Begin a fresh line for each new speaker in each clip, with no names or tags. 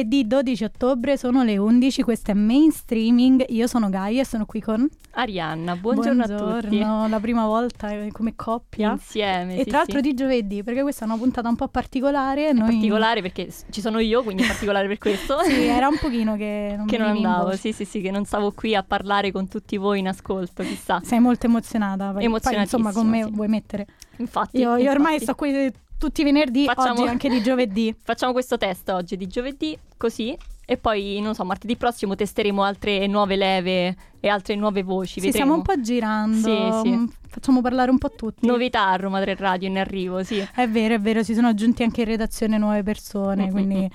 giovedì 12 ottobre, sono le 11, questo è Mainstreaming, io sono Gaia e sono qui con
Arianna, buongiorno, buongiorno a tutti.
la prima volta come coppia.
Insieme,
E
sì,
tra l'altro
sì.
di giovedì, perché questa è una puntata un po' particolare. Noi...
particolare perché ci sono io, quindi è particolare per questo.
sì, era un pochino che non,
che non andavo, sì sì sì, che non stavo qui a parlare con tutti voi in ascolto, chissà.
Sei molto emozionata, poi, insomma con me
sì.
vuoi mettere.
Infatti.
Io, io ormai
infatti.
sto qui tutti i venerdì,
Facciamo-
oggi anche di giovedì.
Facciamo questo test oggi di giovedì, così. E poi, non so, martedì prossimo testeremo altre nuove leve e altre nuove voci.
Ci
vedremo.
stiamo un po' girando,
Sì, sì.
mm, facciamo parlare un po' tutti.
Novità a Roma 3 Radio in arrivo, sì.
È vero, è vero, si sono aggiunti anche in redazione nuove persone,
Mm,
quindi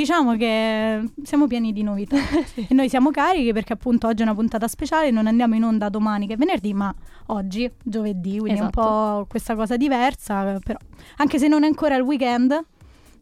diciamo che siamo pieni di novità. E noi siamo carichi perché appunto oggi è una puntata speciale, non andiamo in onda domani che è venerdì, ma oggi, giovedì, quindi è un
Esatto.
po' questa cosa diversa, però anche se non è ancora il weekend,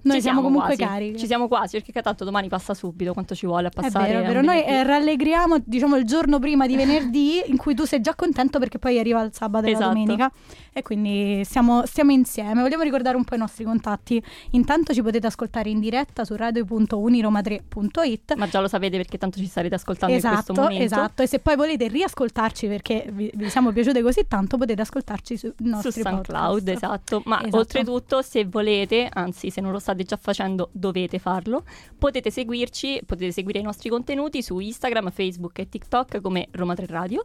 noi
Ci
siamo, comunque
quasi.
carichi.
Ci siamo quasi, perché tanto domani passa subito, quanto ci vuole a
È
passare.
vero, è vero. Noi eh, rallegriamo, diciamo, il giorno prima di venerdì in cui tu sei già contento perché poi arriva il sabato e la
Esatto.
domenica. E quindi stiamo, stiamo insieme. Vogliamo ricordare un po' i nostri contatti. Intanto ci potete ascoltare in diretta su radio.uniroma3.it.
Ma già lo sapete perché tanto ci starete ascoltando in questo
Esatto,
momento.
esatto. E se poi volete riascoltarci perché vi, vi siamo piaciute così tanto, potete ascoltarci sui
Su
nostri
SoundCloud,
podcast.
esatto. Ma
Esatto.
oltretutto, se volete, anzi, se non lo state già facendo, dovete farlo. Potete seguirci, potete seguire i nostri contenuti su Instagram, Facebook e TikTok come Roma 3 Radio.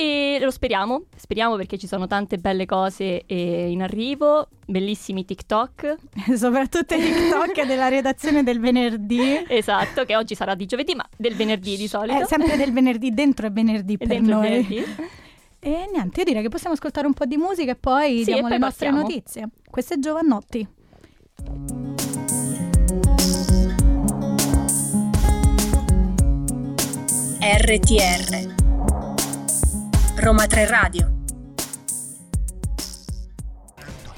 E lo speriamo, speriamo perché ci sono tante belle cose eh, in arrivo, bellissimi TikTok,
Soprattutto i TikTok della redazione del venerdì.
esatto, che oggi sarà di giovedì, ma del venerdì di solito.
È sempre del venerdì, dentro è venerdì per
dentro il
noi.
venerdì.
E niente, io direi che possiamo ascoltare un po' di musica e poi
Sì,
diamo
e poi
le nostre
partiamo.
notizie. Questo è Giovannotti.
RTR Roma 3 Radio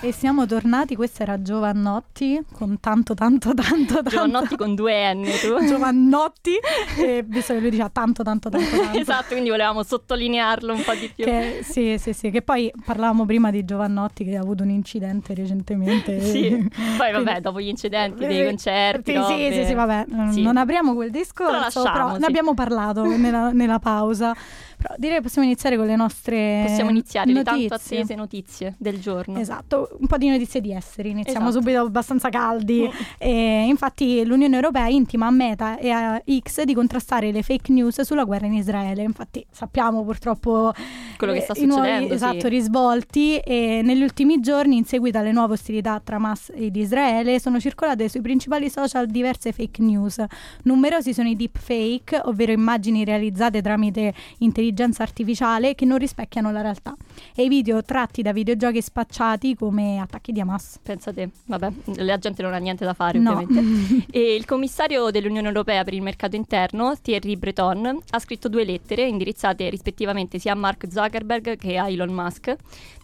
E siamo tornati, questo era Giovannotti con tanto tanto tanto tanto
Giovannotti con due N, tu.
Giovannotti e visto che lui diceva tanto tanto tanto tanto
esatto, quindi volevamo sottolinearlo un po' di più.
Che, sì, sì, sì, che poi parlavamo prima di Giovannotti che ha avuto un incidente recentemente.
Sì, poi vabbè,
Quindi-
dopo gli incidenti, dei
Eh,
concerti,
Sì, sì,
robe.
sì, sì, vabbè, non-
Sì.
non apriamo quel discorso,
lasciamo,
però
sì.
ne abbiamo parlato nella, nella pausa. Però direi che possiamo iniziare con le nostre
Possiamo iniziare le tanto
notizie.
attese notizie del giorno.
Esatto, un po' di notizie di esseri, iniziamo
Esatto.
subito abbastanza caldi.
Mm.
E infatti l'Unione Europea intima a Meta e a X di contrastare le fake news sulla guerra in Israele. Infatti sappiamo purtroppo
Quello che
eh,
sta
i nuovi,
succedendo, sì.
esatto, risvolti e negli ultimi giorni in seguito alle nuove ostilità tra Hamas ed Israele sono circolate sui principali social diverse fake news. Numerosi sono i deepfake, ovvero immagini realizzate tramite intelligenza artificiale che non rispecchiano la realtà e i video tratti da videogiochi spacciati come attacchi di Hamas.
Pensate, vabbè, la gente non ha niente da fare
No.
ovviamente. E il commissario dell'Unione Europea per il mercato interno, Thierry Breton, ha scritto due lettere indirizzate rispettivamente sia a Mark Zuckerberg che a Elon Musk.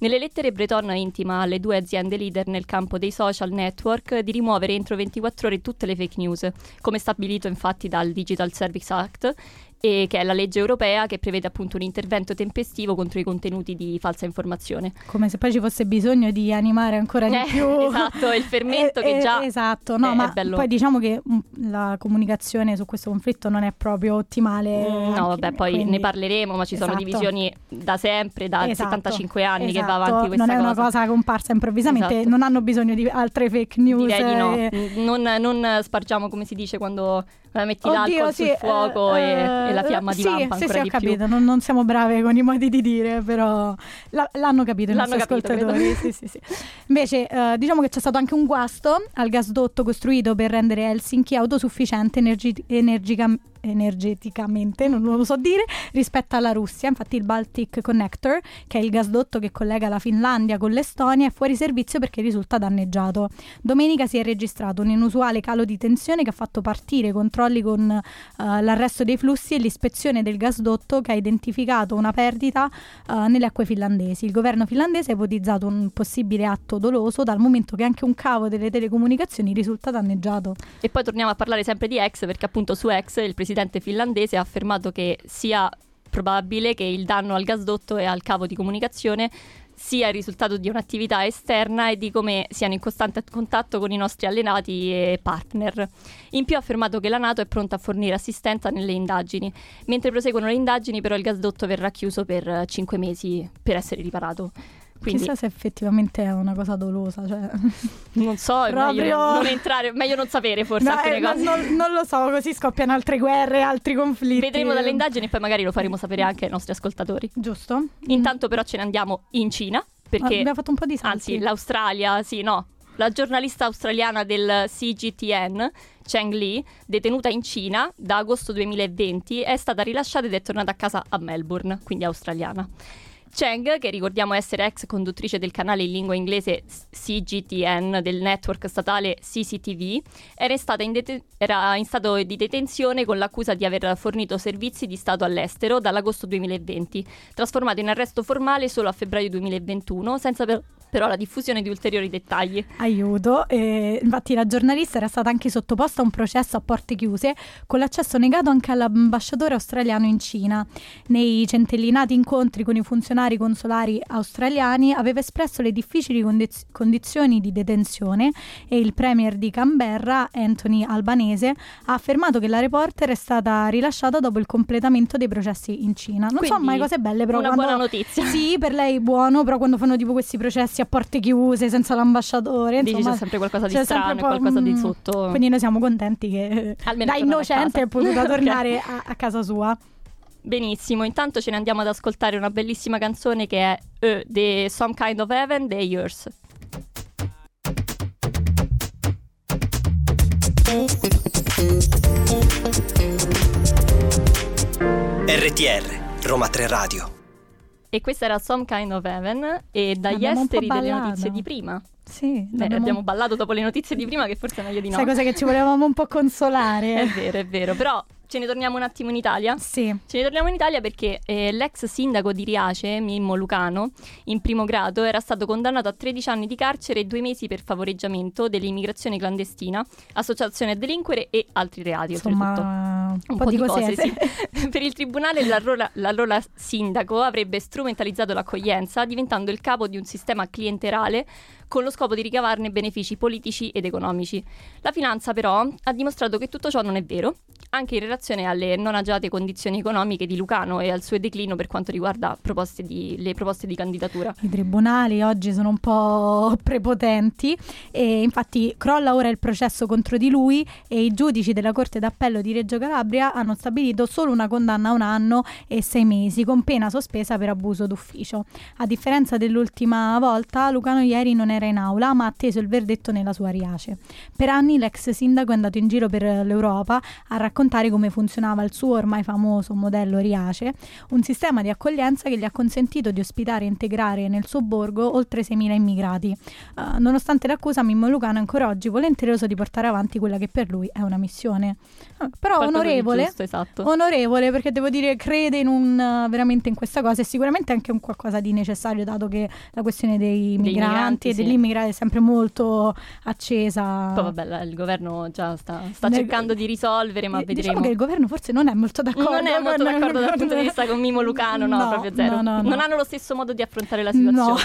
Nelle lettere Breton intima alle due aziende leader nel campo dei social network di rimuovere entro 24 ore tutte le fake news, come stabilito infatti dal Digital Service Act. E che è la legge europea che prevede appunto un intervento tempestivo contro i contenuti di falsa informazione.
Come se poi ci fosse bisogno di animare ancora di
Eh,
più.
esatto, il fermento
Eh,
che già
Esatto, no,
è
ma
bello.
poi diciamo che mm, la comunicazione su questo conflitto non è proprio ottimale.
Mm, No, vabbè, poi
quindi-
ne parleremo, ma ci sono
Esatto.
divisioni da sempre, da
Esatto,
75 anni che
esatto.
va avanti questa
Non è una
cosa.
cosa comparsa improvvisamente,
Esatto.
non hanno bisogno di altre fake news.
Direi di no. Mm, Non, non spargiamo come si dice quando metti
Oddio,
l'alcol
sì,
sul fuoco
eh,
e, e la
eh,
fiamma
sì,
divampa
sì,
ancora
sì, ho
di più.
capito, non, non siamo brave con i modi di dire, però la- l'hanno capito i
L'hanno
nostri
capito,
ascoltatori. Sì, sì, sì. Invece, eh, diciamo che c'è stato anche un guasto al gasdotto costruito per rendere Helsinki autosufficiente energi- energica- energeticamente, non lo so dire, rispetto alla Russia. Infatti il Baltic Connector, che è il gasdotto che collega la Finlandia con l'Estonia, è fuori servizio perché risulta danneggiato. Domenica si è registrato un inusuale calo di tensione che ha fatto partire i controlli con eh, l'arresto dei flussi e l'ispezione del gasdotto che ha identificato una perdita eh, nelle acque finlandesi. Il governo finlandese ha ipotizzato un possibile atto doloso dal momento che anche un cavo delle telecomunicazioni risulta danneggiato.
E poi torniamo a parlare sempre di ex, perché appunto su ex il presidente finlandese ha affermato che sia probabile che il danno al gasdotto e al cavo di comunicazione sia il risultato di un'attività esterna e di come siano in costante contatto con i nostri allenati e partner. In più ha affermato che la Nato è pronta a fornire assistenza nelle indagini. Mentre proseguono le indagini, però il gasdotto verrà chiuso per 5 mesi per essere riparato. Quindi,
Chissà se effettivamente è una cosa dolosa. Cioè.
Non so, è
Proprio-
meglio non entrare, meglio non sapere forse
No,
alcune
eh,
cose.
non, non lo so, così scoppiano altre guerre, altri conflitti.
Vedremo dalle indagini e poi magari lo faremo sapere anche ai nostri ascoltatori.
Giusto?
Intanto però ce ne andiamo in Cina, perché
abbiamo fatto un po' di salti.
anzi l'Australia, sì no, la giornalista australiana del CGTN, Cheng Li, detenuta in Cina da agosto 2020, è stata rilasciata ed è tornata a casa a Melbourne, quindi australiana. Cheng, che ricordiamo essere ex conduttrice del canale in lingua inglese CGTN del network statale CCTV, era, stata in dete- era in stato di detenzione con l'accusa di aver fornito servizi di Stato all'estero dall'agosto 2020, trasformato in arresto formale solo a febbraio 2021, senza per- però la diffusione di ulteriori dettagli.
Aiuto, eh, infatti la giornalista era stata anche sottoposta a un processo a porte chiuse con l'accesso negato anche all'ambasciatore australiano in Cina. Nei centellinati incontri con i funzionari consolari australiani aveva espresso le difficili condiz- condizioni di detenzione e il premier di Canberra, Anthony Albanese, ha affermato che la reporter è stata rilasciata dopo il completamento dei processi in Cina. Non so
Quindi,
mai cose belle, però
Una
quando...
buona notizia.
Sì, per lei è buono, però quando fanno tipo questi processi a porte chiuse, senza l'ambasciatore,
Dici
insomma,
c'è sempre qualcosa di
c'è
strano,
sempre
e
un po',
qualcosa di
mm,
sotto.
Quindi noi siamo contenti che
Almeno
da innocente è potuta tornare a, a casa sua.
Benissimo, intanto ce ne andiamo ad ascoltare una bellissima canzone che è eh, The Some Kind of Heaven dei Yours.
RTR, Roma 3 Radio.
E questa era Some Kind of Heaven e dagli
Abbiamo
esteri delle notizie di prima.
Sì,
Beh, abbiamo ballato dopo le notizie di prima che forse è meglio di no.
Sai cosa che ci volevamo un po' consolare?
È vero, è vero, però ce ne torniamo un attimo in Italia.
Sì.
Ce ne torniamo in Italia perché eh, l'ex sindaco di Riace, Mimmo Lucano, in primo grado, era stato condannato a 13 anni di carcere e due mesi per favoreggiamento dell'immigrazione clandestina, associazione a delinquere e altri reati.
Insomma,
Un po' di cose,
cosette.
sì. per il tribunale l'allora, l'allora sindaco avrebbe strumentalizzato l'accoglienza diventando il capo di un sistema clienterale con lo scopo di ricavarne benefici politici ed economici. La finanza però ha dimostrato che tutto ciò non è vero, anche in relazione alle non agiate condizioni economiche di Lucano e al suo declino per quanto riguarda proposte di- le proposte di candidatura.
I tribunali oggi sono un po' prepotenti e infatti crolla ora il processo contro di lui e i giudici della Corte d'Appello di Reggio Calabria hanno stabilito solo una condanna a un anno e sei mesi con pena sospesa per abuso d'ufficio. A differenza dell'ultima volta, Lucano ieri non era in aula ma ha atteso il verdetto nella sua Riace. Per anni l'ex sindaco è andato in giro per l'Europa a raccontare come funzionava il suo ormai famoso modello Riace, un sistema di accoglienza che gli ha consentito di ospitare e integrare nel suo borgo oltre 6.000 immigrati. Eh, nonostante l'accusa, Mimmo Lucano è ancora oggi volenteroso di portare avanti quella che per lui è una missione. Eh, però
Qualcosa
onorevole,
giusto, esatto.
onorevole perché devo dire crede in un, eh, veramente in questa cosa e sicuramente anche un qualcosa di necessario dato che la questione dei migranti
migranti,
e dell'immigrato è sempre molto accesa.
Poi vabbè, il governo già sta, sta
Nel-
cercando di risolvere, ma
Eh,
vedremo.
Diciamo che il governo forse non è molto d'accordo.
Non è molto d'accordo dal punto di vista con Mimo Lucano, no,
No,
proprio zero.
no, no, no.
Non hanno lo stesso modo di affrontare la situazione.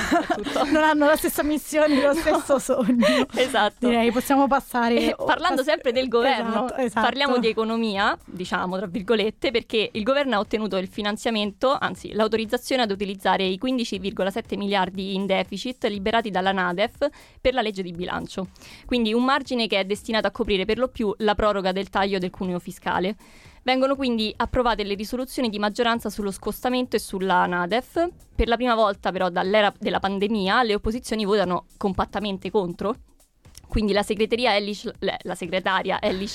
No, non hanno la stessa missione, lo stesso sogno.
Esatto.
Direi possiamo passare.
E parlando
pass-
sempre del governo,
Esatto, esatto.
parliamo di economia, diciamo tra virgolette, perché il governo ha ottenuto il finanziamento, anzi l'autorizzazione ad utilizzare i 15,7 miliardi in deficit liberati dalla Nadef per la legge di bilancio. Quindi un margine che è destinato a coprire per lo più la proroga del taglio del cuneo fiscale. Vengono quindi approvate le risoluzioni di maggioranza sullo scostamento e sulla Nadef. Per la prima volta però dall'era della pandemia le opposizioni votano compattamente contro. Quindi la, Ellie la segretaria Ellie,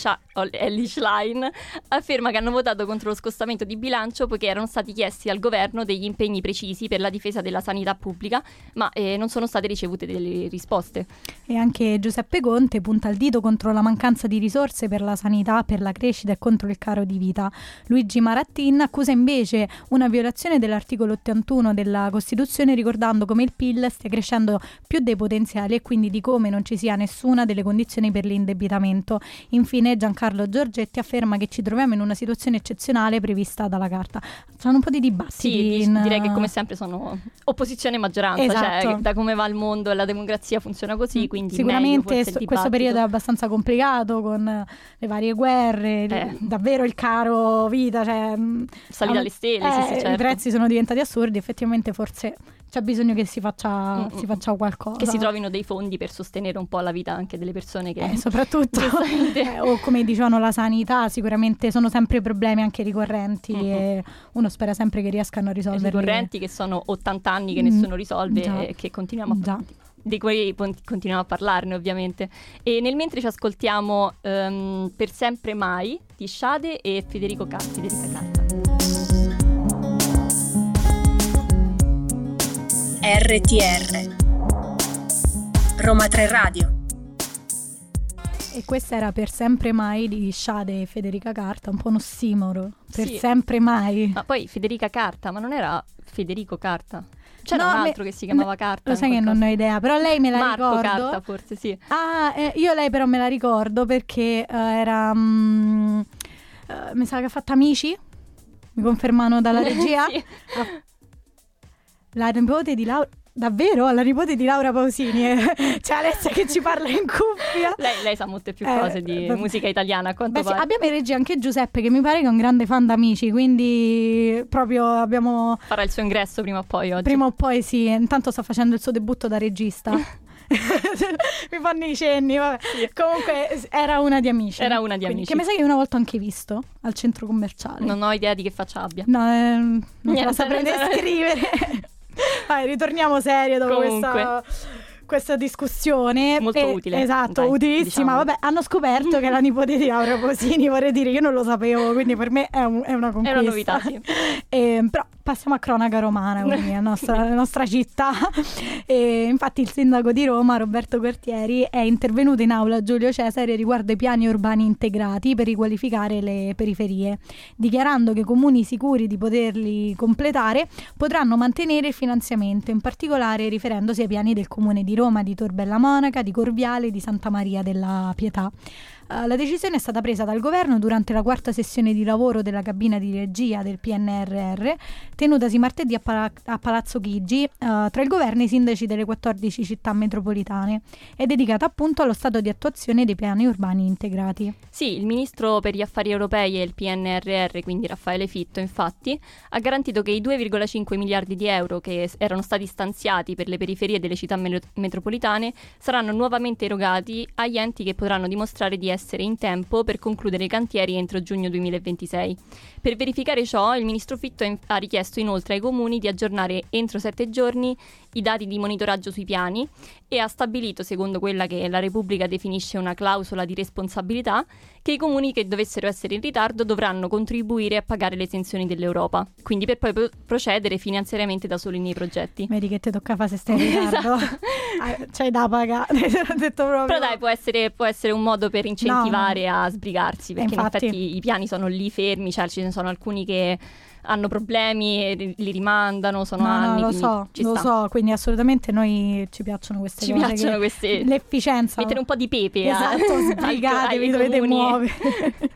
Ellie Schlein afferma che hanno votato contro lo scostamento di bilancio poiché erano stati chiesti al governo degli impegni precisi per la difesa della sanità pubblica, ma eh, non sono state ricevute delle risposte.
E anche Giuseppe Conte punta il dito contro la mancanza di risorse per la sanità, per la crescita e contro il caro di vita. Luigi Marattin accusa invece una violazione dell'articolo 81 della Costituzione ricordando come il PIL stia crescendo più dei potenziali e quindi di come non ci sia nessun nessuna delle condizioni per l'indebitamento. Infine Giancarlo Giorgetti afferma che ci troviamo in una situazione eccezionale prevista dalla Carta. C'è un po' di dibattiti.
Sì,
in...
direi che come sempre sono opposizione e maggioranza,
Esatto.
cioè da come va il mondo e la democrazia funziona così, quindi
Sicuramente
il
questo periodo è abbastanza complicato con eh, le varie guerre,
Eh.
davvero il caro vita, cioè, mh,
Salita alle stelle, sì,
eh,
sì, certo.
i prezzi sono diventati assurdi, effettivamente forse c'è bisogno che si faccia,
Mm,
si
mm.
faccia qualcosa.
Che si trovino dei fondi per sostenere un po' la vita anche delle persone che...
Eh, soprattutto, eh, o come dicevano la sanità, sicuramente sono sempre problemi anche ricorrenti
Mm-mm.
e uno spera sempre che riescano a risolverli.
ricorrenti che sono 80 anni che
Mm,
nessuno risolve
già.
e che continuiamo a
Già.
di cui continuiamo a parlarne ovviamente. E nel mentre ci ascoltiamo ehm, Per sempre mai di Shade e Federico Carti Federica Carta.
RTR Roma 3 Radio
E questa era per sempre mai di Shade e Federica Carta, un po' un ossimoro. Per
Sì.
sempre mai.
Ma poi Federica Carta, ma non era Federico Carta? C'era
No,
un
me-
altro che si chiamava
me-
Carta?
Lo sai che non ne ho idea, però lei me la
Marco
ricordo.
Carta forse, sì.
Ah, eh, io lei però me la ricordo perché eh, era... mm, eh, mi sa che ha fatto Amici, mi confermano dalla regia.
Sì.
La nipote di Laura... Davvero? La nipote di Laura Pausini. eh. C'è Alessia che ci parla in cuffia.
Lei, lei sa molte più
Eh,
cose di
vabbè.
musica italiana,
Beh, sì, abbiamo in regia anche Giuseppe che mi pare che è un grande fan d'Amici, quindi proprio abbiamo...
Farà il suo ingresso prima o poi oggi.
Prima o poi sì, intanto sta facendo il suo debutto da regista. mi fanno i cenni, vabbè. Comunque s- era una di amici.
Era una di
Quindi-
Amici.
Che mi sa che una volta ho anche visto al centro commerciale.
Non ho idea di che faccia abbia.
No, eh, non te la
Niente,
saprei
non te-
descrivere. Vai, ritorniamo serie dopo
Comunque.
questa, questa discussione.
Molto
E-
utile,
Esatto,
dai,
utilissima.
diciamo.
Vabbè, hanno scoperto che è la nipote di Laura Posini, vorrei dire, io non lo sapevo, quindi per me è, un- è una
È
conquista.
una novità, sì.
E, però passiamo a cronaca romana, quindi la nostra, la nostra città. E, infatti il sindaco di Roma, Roberto Quartieri, è intervenuto in aula a Giulio Cesare riguardo ai piani urbani integrati per riqualificare le periferie, dichiarando che i comuni sicuri di poterli completare potranno mantenere il finanziamento, in particolare riferendosi ai piani del comune di Roma, di Tor Bella Monaca, di Corviale e di Santa Maria della Pietà. Eh, la decisione è stata presa dal governo durante la quarta sessione di lavoro della cabina di regia del PNRR, tenutasi martedì a, Pala- a Palazzo Chigi, eh, tra il governo e i sindaci delle 14 città metropolitane, è dedicata appunto allo stato di attuazione dei piani urbani integrati.
Sì, il ministro per gli affari europei e il PNRR, quindi Raffaele Fitto, infatti, ha garantito che i 2,5 miliardi di euro che erano stati stanziati per le periferie delle città melo- metropolitane saranno nuovamente erogati agli enti che potranno dimostrare di essere in tempo per concludere i cantieri entro giugno 2026. Per verificare ciò, il ministro Fitto ha richiesto inoltre ai comuni di aggiornare entro sette giorni i dati di monitoraggio sui piani e ha stabilito, secondo quella che la Repubblica definisce una clausola di responsabilità, che i comuni che dovessero essere in ritardo dovranno contribuire a pagare le esenzioni dell'Europa, quindi per poi pro- procedere finanziariamente da soli nei progetti.
Vedi che ti tocca fare se stai in ritardo.
Esatto.
Ah, C'hai da pagare, ho detto proprio.
Però dai, può essere, può essere un modo per incentivare a sbrigarsi, perché
Infatti.
in effetti i piani sono lì fermi, cioè ce ne sono alcuni che hanno problemi li rimandano, sono
No,
anni.
no, lo so,
ci
lo
sta.
so, quindi assolutamente noi ci piacciono queste
Ci
cose.
piacciono
che-
queste...
L'efficienza.
Mettere un po' di pepe
Esatto, sbrigatevi, dovete muovere.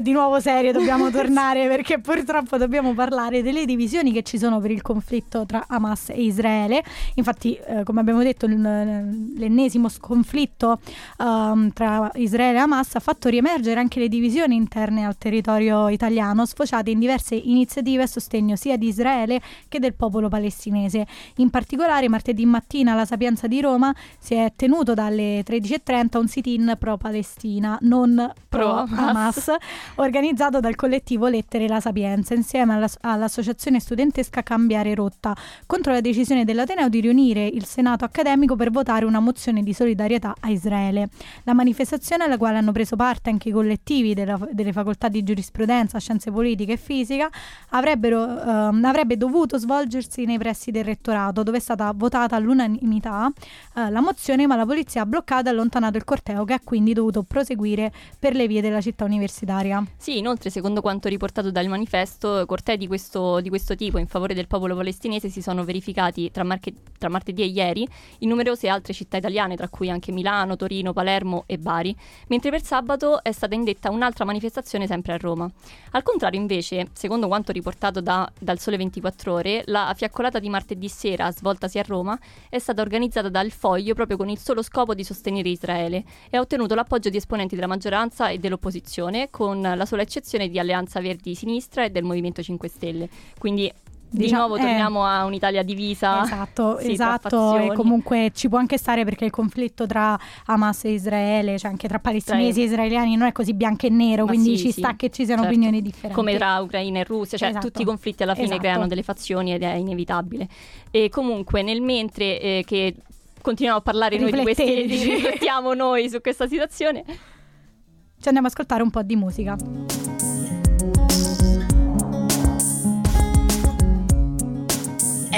Di nuovo serie, dobbiamo tornare perché purtroppo dobbiamo parlare delle divisioni che ci sono per il conflitto tra Hamas e Israele. Infatti, eh, come abbiamo detto, l'ennesimo sconflitto ehm, tra Israele e Hamas ha fatto riemergere anche le divisioni interne al territorio italiano, sfociate in diverse iniziative a sostegno sia di Israele che del popolo palestinese. In particolare, martedì mattina alla Sapienza di Roma si è tenuto dalle 13.30 un sit-in pro-Palestina, non
Pro
pro-Hamas, organizzato dal collettivo Lettere La Sapienza, insieme alla- all'associazione studentesca Cambiare Rotta, contro la decisione dell'Ateneo di riunire il Senato accademico per votare una mozione di solidarietà a Israele. La manifestazione, alla quale hanno preso parte anche i collettivi della- delle facoltà di giurisprudenza, scienze politiche e fisica, ehm, avrebbe dovuto svolgersi nei pressi del rettorato, dove è stata votata all'unanimità eh, la mozione, ma la polizia ha bloccato e allontanato il corteo, che ha quindi dovuto proseguire per le vie della città universitaria.
Sì, inoltre, secondo quanto riportato dal manifesto, cortei di questo, di questo tipo in favore del popolo palestinese si sono verificati tra, marche- tra martedì e ieri in numerose altre città italiane, tra cui anche Milano, Torino, Palermo e Bari, mentre per sabato è stata indetta un'altra manifestazione sempre a Roma. Al contrario, invece, secondo quanto riportato da, dal Sole 24 Ore, la fiaccolata di martedì sera, svoltasi a Roma, è stata organizzata dal Foglio proprio con il solo scopo di sostenere Israele e ha ottenuto l'appoggio di esponenti della maggioranza e dell'opposizione, con la sola eccezione di Alleanza Verdi Sinistra e del Movimento 5 Stelle. Quindi di
Diciamo-
nuovo
eh.
torniamo a un'Italia divisa.
Esatto,
Sì,
esatto, e comunque ci può anche stare perché il conflitto tra Hamas e Israele, cioè anche tra palestinesi
Tra-
e israeliani non è così bianco e nero,
Ma
quindi
sì,
ci
sì,
sta che ci siano
certo.
opinioni differenti.
Come tra Ucraina e Russia, cioè
Esatto.
tutti i conflitti alla fine
Esatto.
creano delle fazioni ed è inevitabile. E comunque nel mentre eh, che continuiamo a parlare noi di questi, riflettiamo noi su questa situazione,
Ci andiamo ad ascoltare un po' di musica.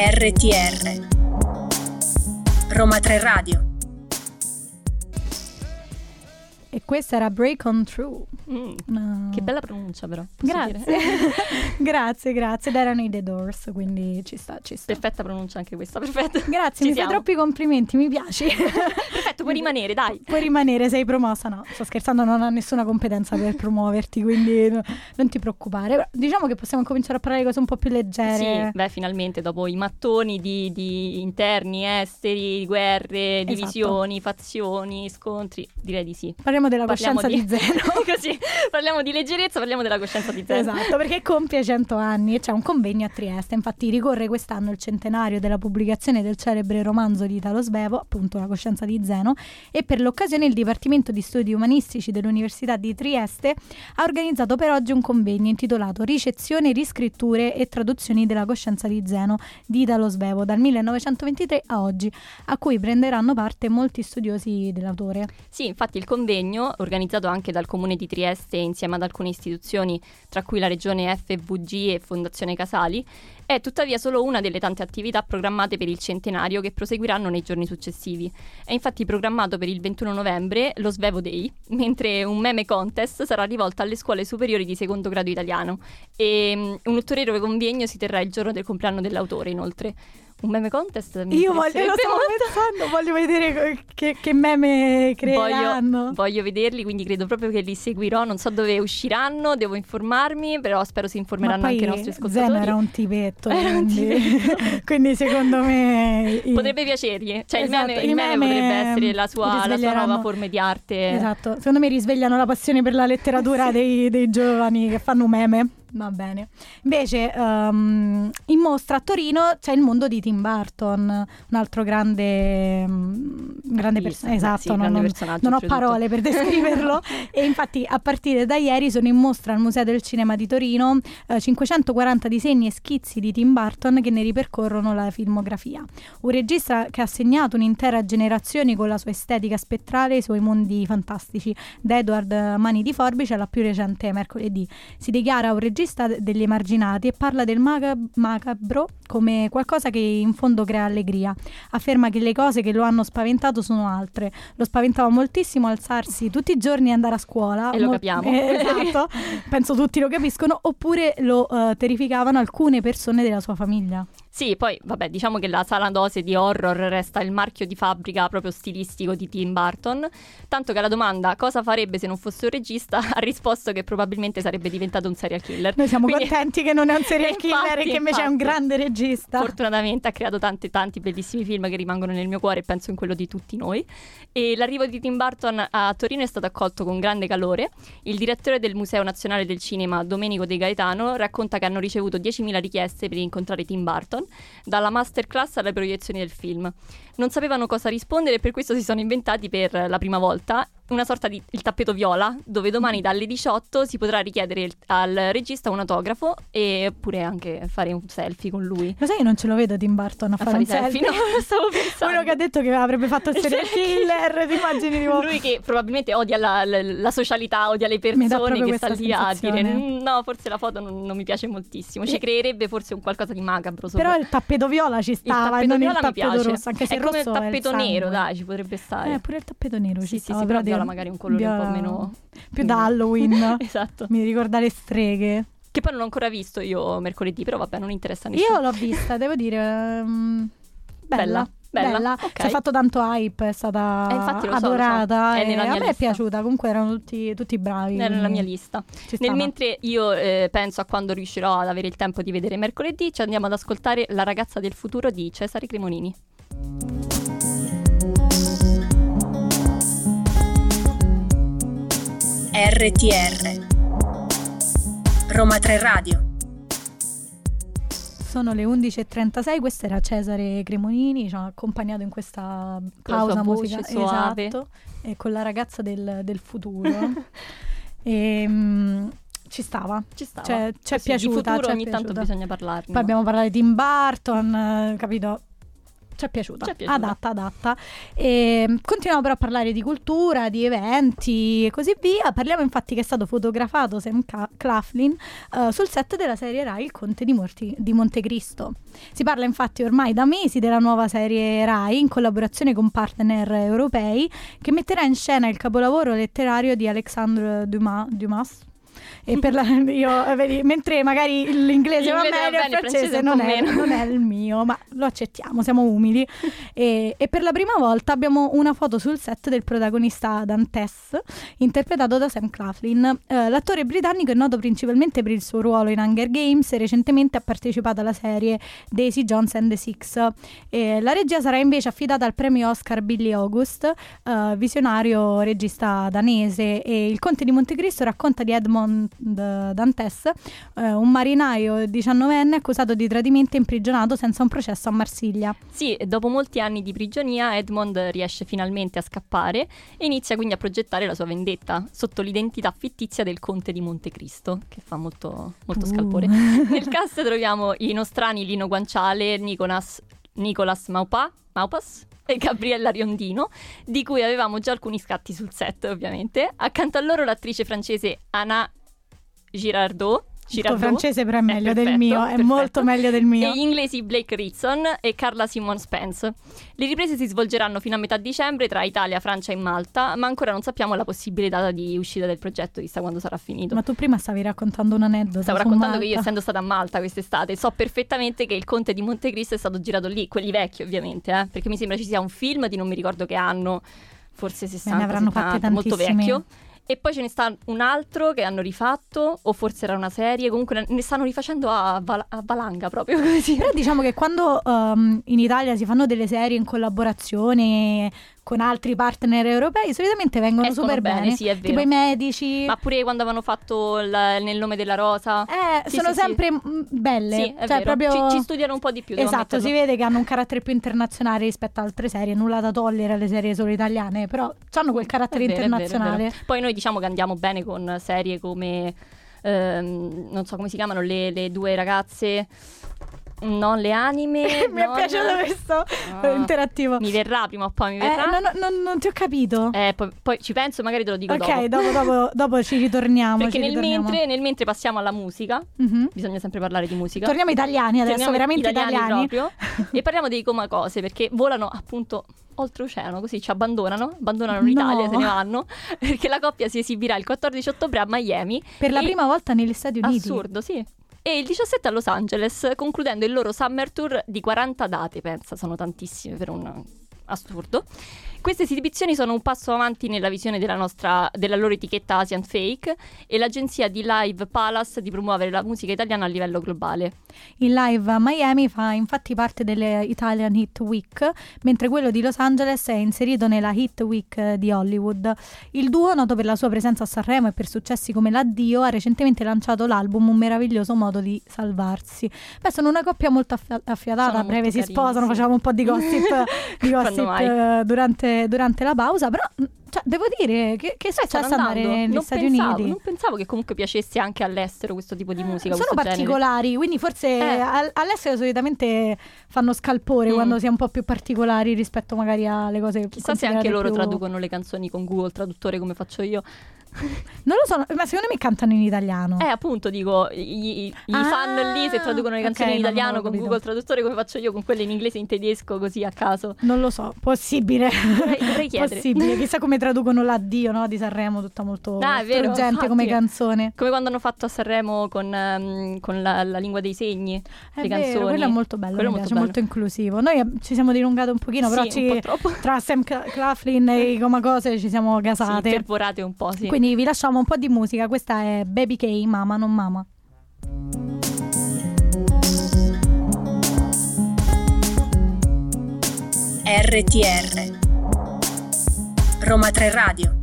RTR Roma 3 Radio
E questa era Break on True.
Mm,
Una-
che bella pronuncia però.
Grazie. grazie, grazie. Ed erano i The Doors, quindi ci sta, ci sta.
Perfetta pronuncia anche questa, perfetto.
Grazie,
Ci
mi fai
siamo.
troppi complimenti, mi piaci.
Perfetto, puoi rimanere, dai.
Puoi rimanere, sei promossa. No, sto scherzando, non ho nessuna competenza per promuoverti, quindi no- non ti preoccupare. Diciamo che possiamo cominciare a parlare di cose un po' più leggere.
Sì, beh, finalmente dopo i mattoni di, di interni, esteri, guerre,
Esatto.
divisioni, fazioni, scontri, direi di sì.
Parliamo della
Parliamo
coscienza di, Zeno.
Così, parliamo di leggerezza, parliamo della coscienza di Zeno.
Esatto, perché compie 100 anni e c'è un convegno a Trieste. Infatti ricorre quest'anno il centenario della pubblicazione del celebre romanzo di Italo Svevo, appunto La coscienza di Zeno, e per l'occasione il Dipartimento di Studi Umanistici dell'Università di Trieste ha organizzato per oggi un convegno intitolato Ricezione, riscritture e traduzioni della coscienza di Zeno di Italo Svevo dal 1923 a oggi, a cui prenderanno parte molti studiosi dell'autore.
Sì, infatti il convegno, organizzato anche dal Comune di Trieste insieme ad alcune istituzioni, tra cui la Regione FVG e Fondazione Casali, è tuttavia solo una delle tante attività programmate per il centenario che proseguiranno nei giorni successivi. È infatti programmato per il 21 novembre lo Svevo Day, mentre un meme contest sarà rivolto alle scuole superiori di secondo grado italiano e mm, un ulteriore convegno si terrà il giorno del compleanno dell'autore inoltre. Un meme contest? mi
Io voglio, lo stavo pensando, voglio vedere che, che meme creeranno.
Voglio, voglio vederli, quindi credo proprio che li seguirò. Non so dove usciranno, devo informarmi, però spero si informeranno anche i nostri ascoltatori.
Zeno era un tipetto,
Era un
quindi,
tipetto.
quindi secondo me... i-
Potrebbe piacergli, cioè
Esatto,
il, meme, il meme potrebbe essere la sua, la sua nuova forma di arte.
Esatto, secondo me risvegliano la passione per la letteratura
Sì.
dei, dei giovani che fanno meme. Va bene. Invece, ehm, in mostra a Torino c'è il mondo di Tim Burton, un altro grande, mm, grande personaggio. Esatto,
sì,
non,
grande
non-
personaggio,
non ho parole per descriverlo. e infatti, a partire da ieri sono in mostra al Museo del Cinema di Torino eh, 540 disegni e schizzi di Tim Burton che ne ripercorrono la filmografia. Un regista che ha segnato un'intera generazione con la sua estetica spettrale e i suoi mondi fantastici, da Edward Mani di Forbice alla più recente Mercoledì. Si dichiara un regista d- degli emarginati e parla del maga- macabro come qualcosa che in fondo crea allegria. Afferma che le cose che lo hanno spaventato sono altre. Lo spaventava moltissimo alzarsi tutti i giorni e andare a scuola.
E lo
Mo-
capiamo.
eh, esatto, penso tutti lo capiscono, oppure lo eh, terrificavano alcune persone della sua famiglia.
Sì, poi vabbè, diciamo che la sala dose di horror resta il marchio di fabbrica proprio stilistico di Tim Burton, tanto che alla domanda cosa farebbe se non fosse un regista ha risposto che probabilmente sarebbe diventato un serial killer.
Noi siamo
Quindi-
contenti che non è un serial killer e
Infatti,
che invece è un
infatti.
grande regista.
Fortunatamente ha creato tanti, tanti bellissimi film che rimangono nel mio cuore e penso in quello di tutti noi. E l'arrivo di Tim Burton a Torino è stato accolto con grande calore. Il direttore del Museo Nazionale del Cinema, Domenico De Gaetano, racconta che hanno ricevuto 10.000 richieste per incontrare Tim Burton, dalla masterclass alle proiezioni del film. Non sapevano cosa rispondere e per questo si sono inventati per la prima volta una sorta di il tappeto viola, dove domani dalle 18 si potrà richiedere il- al regista un autografo e pure anche fare un selfie con lui.
Lo sai che non ce lo vedo Tim Burton a,
A
fare
fare
un
selfie,
selfie?
no, stavo pensando.
Uno che ha detto che avrebbe fatto il serial killer, ti immagini tipo...
Lui che probabilmente odia la, la- la socialità, odia le persone che sta lì a dire. "Mm, no, forse la foto non, non mi piace moltissimo. Ci
Eh.
creerebbe forse un qualcosa di macabro sopra.
Però il tappeto viola ci
il
stava e
tappeto
non il
viola mi
tappeto
piace.
rosso, anche se il
come il
è il
tappeto nero, dai, ci potrebbe stare.
Eh, pure il tappeto nero
Sì,
ci
sì,
stava,
sì,
però
viola magari un colore un po'
viola-
meno...
Più da Halloween.
esatto.
Mi ricorda le streghe.
Che poi non ho ancora visto io mercoledì, però vabbè, non interessa nessuno.
Io l'ho vista, devo dire. ehm, bella.
Bella, bella, ok.
Si è fatto tanto hype, è stata
Eh, infatti lo so, lo so.
adorata.
È
e a me è
lista.
piaciuta, comunque erano tutti, tutti bravi.
Era nella mia lista. Nel mentre io eh, penso a quando riuscirò ad avere il tempo di vedere mercoledì, ci andiamo ad ascoltare La ragazza del futuro di Cesare Cremonini.
RTR Roma 3 Radio
Sono le 11.36, questo era Cesare Cremonini, ci ha accompagnato in questa pausa musicale. Esatto, e con la ragazza del, del futuro. e, mm, ci stava.
Ci stava.
Cioè, ci è
Così,
piaciuta,
Di futuro ogni tanto
piaciuta.
bisogna parlarne.
Poi abbiamo parlato di Tim Burton, eh, capito? Ci è piaciuta.
Ci è piaciuta.
Adatta, adatta. E, mm, continuiamo però a parlare di cultura, di eventi e così via. Parliamo infatti che è stato fotografato Sam Claflin eh, sul set della serie Rai Il Conte di, Morti- di Montecristo. Si parla infatti ormai da mesi della nuova serie Rai in collaborazione con partner europei che metterà in scena il capolavoro letterario di Alexandre Dumas. Dumas. E per la, io, eh, vedi, mentre magari l'inglese, va
L'inglese va
meglio, il
bene, il
francese, non è, non è il mio, ma lo accettiamo, siamo umili. e, e per la prima volta abbiamo una foto sul set del protagonista Dantes, interpretato da Sam Claflin. Eh, l'attore britannico è noto principalmente per il suo ruolo in Hunger Games e recentemente ha partecipato alla serie Daisy Jones and the Six. E la regia sarà invece affidata al premio Oscar Billy August, eh, visionario regista danese. E il Conte di Montecristo racconta di Edmond Dantes, eh, un marinaio 19enne accusato di tradimento e imprigionato senza un processo a Marsiglia.
Sì, dopo molti anni di prigionia Edmond riesce finalmente a scappare e inizia quindi a progettare la sua vendetta sotto l'identità fittizia del conte di Montecristo, che fa molto, molto
Uh.
scalpore. Nel cast troviamo i nostrani Lino Guanciale, Nicolas, Nicolas Maupa, Maupas e Gabriella Riondino, di cui avevamo già alcuni scatti sul set ovviamente. Accanto a loro l'attrice francese Anna Girardot.
Il tuo francese però è meglio del
perfetto,
mio, è
perfetto.
molto meglio del mio.
E gli inglesi Blake Ritson e Carla Simon Spence. Le riprese si svolgeranno fino a metà dicembre tra Italia, Francia e Malta, ma ancora non sappiamo la possibile data di uscita del progetto, chissà quando sarà finito.
Ma tu prima stavi raccontando un aneddoto.
Stavo raccontando che io,
Malta.
essendo stata a Malta quest'estate, so perfettamente che il Conte di Montecristo è stato girato lì, quelli vecchi ovviamente, eh, perché mi sembra ci sia un film di non mi ricordo che anno, forse 60,
avranno fatte
70, molto vecchio. E poi ce ne sta un altro che hanno rifatto, o forse era una serie, comunque ne stanno rifacendo a, val- a valanga proprio così.
Però diciamo che quando um, in Italia si fanno delle serie in collaborazione con altri partner europei, solitamente vengono
Escono
super
bene,
bene.
sì, è vero.
Tipo i medici.
Ma pure quando avevano fatto il- nel nome della rosa.
Eh,
Sì,
sono
sì,
sempre mm, belle.
Sì,
cioè,
vero.
proprio...
Ci, ci studiano un po' di più.
Esatto, si vede che hanno un carattere più internazionale rispetto ad altre serie, nulla da togliere alle serie solo italiane, però hanno quel carattere
vero, è vero, è
internazionale.
Poi noi diciamo che andiamo bene con serie come. ehm, non so come si chiamano le, le due ragazze. Non le anime.
mi è
non-
piaciuto questo
Ah.
interattivo.
Mi verrà prima o poi, mi
Eh,
verrà.
non, non- non ti ho capito.
Eh, poi, poi ci penso, magari te lo dico
ok,
dopo.
dopo, dopo- dopo ci ritorniamo.
Perché
ci
nel
ritorniamo.
mentre, nel mentre passiamo alla musica,
Mhm.
bisogna sempre parlare di musica.
Torniamo italiani adesso,
Torniamo
veramente italiani.
proprio e parliamo dei comacose perché volano appunto oltreoceano così ci abbandonano abbandonano
No.
l'Italia se ne vanno perché la coppia si esibirà il 14 ottobre a Miami
Per la prima volta negli Stati Uniti.
assurdo sì e il 17 a Los Angeles concludendo il loro summer tour di 40 date pensa sono tantissime per un assurdo queste esibizioni sono un passo avanti nella visione della, nostra, della loro etichetta Asian Fake e l'agenzia di Live Palace di promuovere la musica italiana a livello globale.
Il live a Miami fa infatti parte delle Italian Hit Week, mentre quello di Los Angeles è inserito nella Hit Week eh, di Hollywood. Il duo, noto per la sua presenza a Sanremo e per successi come L'Addio, ha recentemente lanciato l'album Un meraviglioso modo di salvarsi. Beh, sono una coppia molto affia- affiatata,
Sono
a breve si
carini,
sposano,
sì.
facciamo un po' di gossip, di gossip
mai?
Durante, la pausa, però mh, cioè, devo dire che, che è successo
andando.
negli
non
Stati
pensavo,
Uniti.
Non pensavo che comunque piacesse anche all'estero questo tipo di musica.
Sono
questo genere.
particolari, quindi forse
Eh.
al- all'estero solitamente fanno scalpore
Mm.
quando si è un po' più particolari rispetto magari alle cose
Chissà se anche loro
più-
traducono le canzoni con Google Traduttore come faccio io.
Non lo so, ma secondo me cantano in italiano.
Eh, appunto, dico, i,
Ah,
fan lì se traducono le canzoni
ok,
in
no,
italiano
avevo
con. Google Traduttore come faccio io con quelle in inglese e in tedesco così a caso.
Non lo so, possibile.
Dovrei- dovrei chiedere.
Possibile, chissà come traducono l'addio no, di Sanremo, tutta molto
Ah, vero,
struggente come canzone.
Come quando hanno fatto a Sanremo con, ehm, con la, la lingua dei segni,
È
le
vero,
canzoni.
quello è molto bello,
Quello è
mi
molto
piace,
bello.
molto inclusivo. Noi ci siamo dilungate un pochino, però
Sì,
ci-
un po'
tra Sam Cla- Claflin e i Comacose ci siamo
Sì,
gasate.
fervorate un po', sì.
Quindi vi lasciamo un po' di musica, questa è Baby K, Mama non Mama.
RTR Roma 3 Radio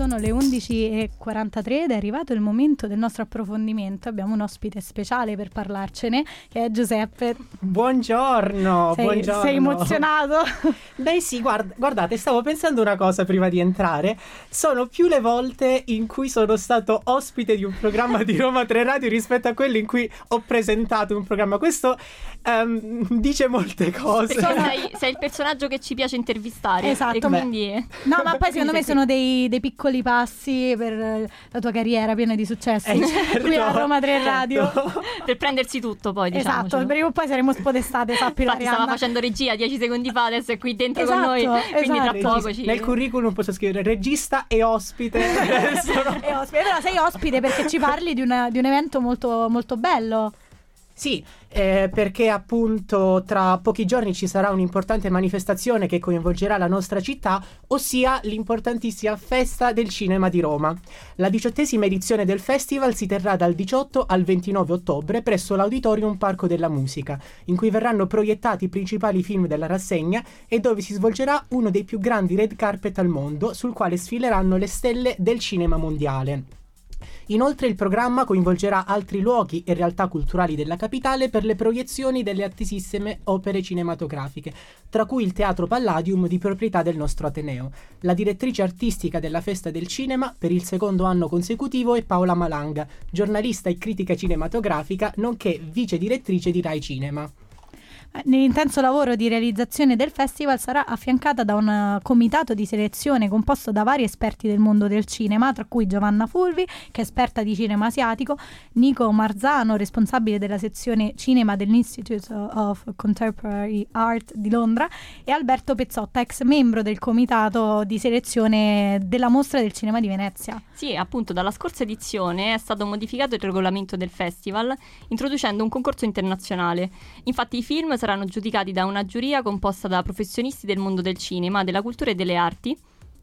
Sono le 11.43 ed è arrivato il momento del nostro approfondimento. Abbiamo un ospite speciale per parlarcene, che è Giuseppe.
Buongiorno,
sei,
buongiorno.
sei emozionato?
Beh sì, guard- guardate, stavo pensando una cosa prima di entrare. Sono più le volte in cui sono stato ospite di un programma di Roma 3 Radio rispetto a quello in cui ho presentato un programma. Questo ehm, dice molte cose.
Sei, sei il personaggio che ci piace intervistare.
Esatto.
E quindi...
No, ma poi secondo me sono dei, dei piccoli passi per eh, la tua carriera piena di successi
Eh, certo,
qui a Roma 3 Radio.
certo.
per prendersi tutto poi, diciamo.
Esatto, prima o poi saremo spodestate, sappilo
Infatti stava facendo regia 10 secondi fa, adesso è qui dentro
Esatto,
con noi, quindi
esatto.
tra poco ci...
Nel curriculum posso scrivere regista e ospite.
E ospite. Però sei ospite perché ci parli di, una- di un evento molto, molto bello.
Sì, eh, perché appunto tra pochi giorni ci sarà un'importante manifestazione che coinvolgerà la nostra città, ossia l'importantissima Festa del Cinema di Roma. La diciottesima edizione del festival si terrà dal 18 al 29 ottobre presso l'Auditorium Parco della Musica, in cui verranno proiettati i principali film della rassegna e dove si svolgerà uno dei più grandi red carpet al mondo, sul quale sfileranno le stelle del cinema mondiale. Inoltre il programma coinvolgerà altri luoghi e realtà culturali della capitale per le proiezioni delle attesissime opere cinematografiche, tra cui il Teatro Palladium di proprietà del nostro Ateneo. La direttrice artistica della Festa del Cinema per il secondo anno consecutivo è Paola Malanga, giornalista e critica cinematografica, nonché vice direttrice di Rai Cinema.
Nell'intenso lavoro di realizzazione del festival sarà affiancata da un comitato di selezione composto da vari esperti del mondo del cinema, tra cui Giovanna Fulvi, che è esperta di cinema asiatico, Nico Marzano, responsabile della sezione cinema dell'Institute of Contemporary Art di Londra, e Alberto Pezzotta, ex membro del comitato di selezione della mostra del cinema di Venezia.
Sì, appunto dalla scorsa edizione è stato modificato il regolamento del festival introducendo un concorso internazionale. Infatti i film saranno giudicati da una giuria composta da professionisti del mondo del cinema, della cultura e delle arti.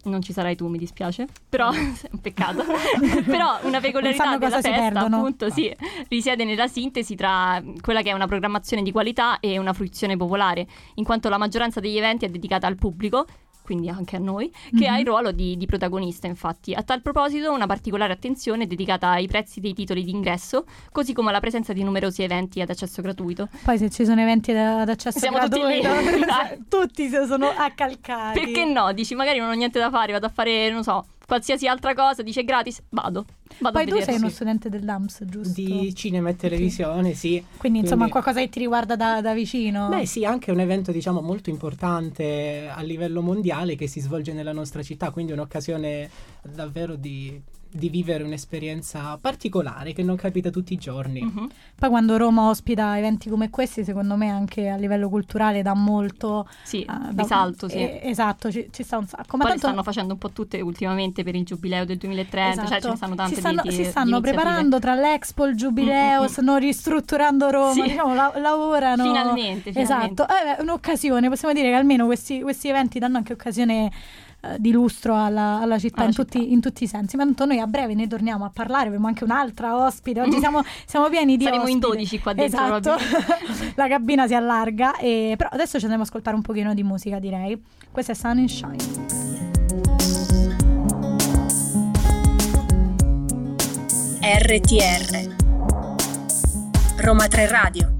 Non ci sarai tu, mi dispiace. Però è un peccato. Però una peculiarità della festa, appunto, sì, risiede nella sintesi tra quella che è una programmazione di qualità e una fruizione popolare, in quanto la maggioranza degli eventi è dedicata al pubblico quindi anche a noi, che
Mhm.
ha il ruolo di, di protagonista, infatti. A tal proposito, una particolare attenzione è dedicata ai prezzi dei titoli d'ingresso, così come alla presenza di numerosi eventi ad accesso gratuito.
Poi se ci sono eventi ad accesso
Siamo tutti lì.
gratuito, tutti se sono accalcati.
Perché no? Dici, magari non ho niente da fare, vado a fare, non so, qualsiasi altra cosa, dice gratis, vado. Vado
Poi
a
tu sei uno studente del DAMS, giusto?
Di cinema e televisione, sì.
Quindi insomma
Quindi-
qualcosa che ti riguarda da, da vicino.
Beh sì, anche un evento diciamo molto importante a livello mondiale che si svolge nella nostra città, quindi un'occasione davvero di, di vivere un'esperienza particolare che non capita tutti i giorni.
Mhm.
Poi quando Roma ospita eventi come questi, secondo me anche a livello culturale dà molto
Sì,
eh, da-
risalto, sì.
eh, esatto, ci, ci sta un sacco. Ma
Poi le
tanto
stanno facendo un po' tutte ultimamente per il giubileo del 2030, cioè ce
esatto,
ne stanno tante
si stanno,
di,
si stanno preparando tra l'Expo, il Giubileo,
Mm, mm, mm.
stanno ristrutturando Roma,
Sì.
diciamo, la- lavorano.
Finalmente, finalmente.
Esatto, eh, è un'occasione, possiamo dire che almeno questi, questi eventi danno anche occasione eh, di lustro alla, alla città,
Alla
in,
città.
Tutti, in tutti i sensi. Ma tanto noi a breve ne torniamo a parlare, abbiamo anche un'altra ospite, oggi siamo, siamo pieni di
Saremo in
ospiti.
12 qua dentro,
Esatto, la cabina si allarga, e, però adesso ci andiamo ad ascoltare un pochino di musica direi. Questa è Sun and Shine.
RTR Roma 3 Radio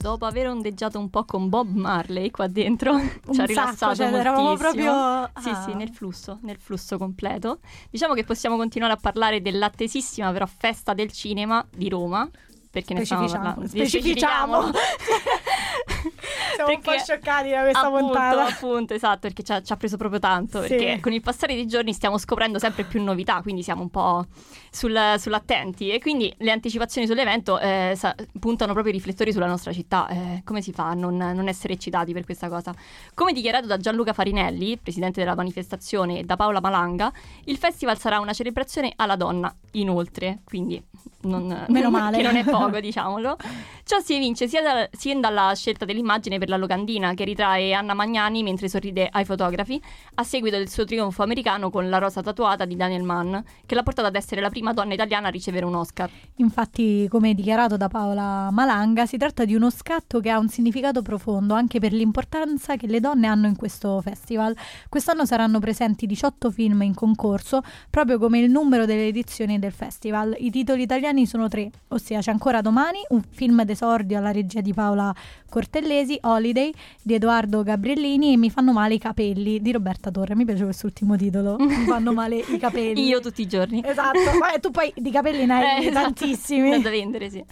Dopo aver ondeggiato un po' con Bob Marley qua dentro, ci ha
sacco,
rilassato
cioè,
moltissimo.
proprio-
Sì,
ah.
sì, nel flusso, nel flusso completo. Diciamo che possiamo continuare a parlare dell'attesissima però festa del cinema di Roma, perché ne stiamo
Specificiamo,
parlando.
specificiamo. Siamo un po'
Perché-
scioccati da questa
appunto,
puntata.
Appunto, esatto, perché ci ha, ci ha preso proprio tanto.
Sì.
Perché con il passare dei giorni stiamo scoprendo sempre più novità, quindi siamo un po' sul- sull'attenti. E quindi le anticipazioni sull'evento eh, sa- puntano proprio i riflettori sulla nostra città. Eh, come si fa a non, non essere eccitati per questa cosa? Come dichiarato da Gianluca Farinelli, presidente della manifestazione, e da Paola Malanga, il festival sarà una celebrazione alla donna, inoltre. Quindi non,
Meno male.
che non è poco, diciamolo. Ciò si evince sia, da- sia dalla scelta dell'immagine per la locandina che ritrae Anna Magnani mentre sorride ai fotografi a seguito del suo trionfo americano con la rosa tatuata di Daniel Mann, che l'ha portata ad essere la prima donna italiana a ricevere un Oscar.
Infatti, come dichiarato da Paola Malanga, si tratta di uno scatto che ha un significato profondo anche per l'importanza che le donne hanno in questo festival. Quest'anno saranno presenti 18 film in concorso, proprio come il numero delle edizioni del festival. I titoli italiani sono tre, ossia c'è ancora domani un film d'esordio alla regia di Paola Cortellesi, Holiday di Edoardo Gabriellini e Mi fanno male i capelli di Roberta Torre. Mi piace quest'ultimo titolo. Mi fanno male i capelli.
Io tutti i giorni.
Esatto, Vabbè, tu poi di capelli ne hai
Eh, esatto.
tantissimi.
Da vendere, sì.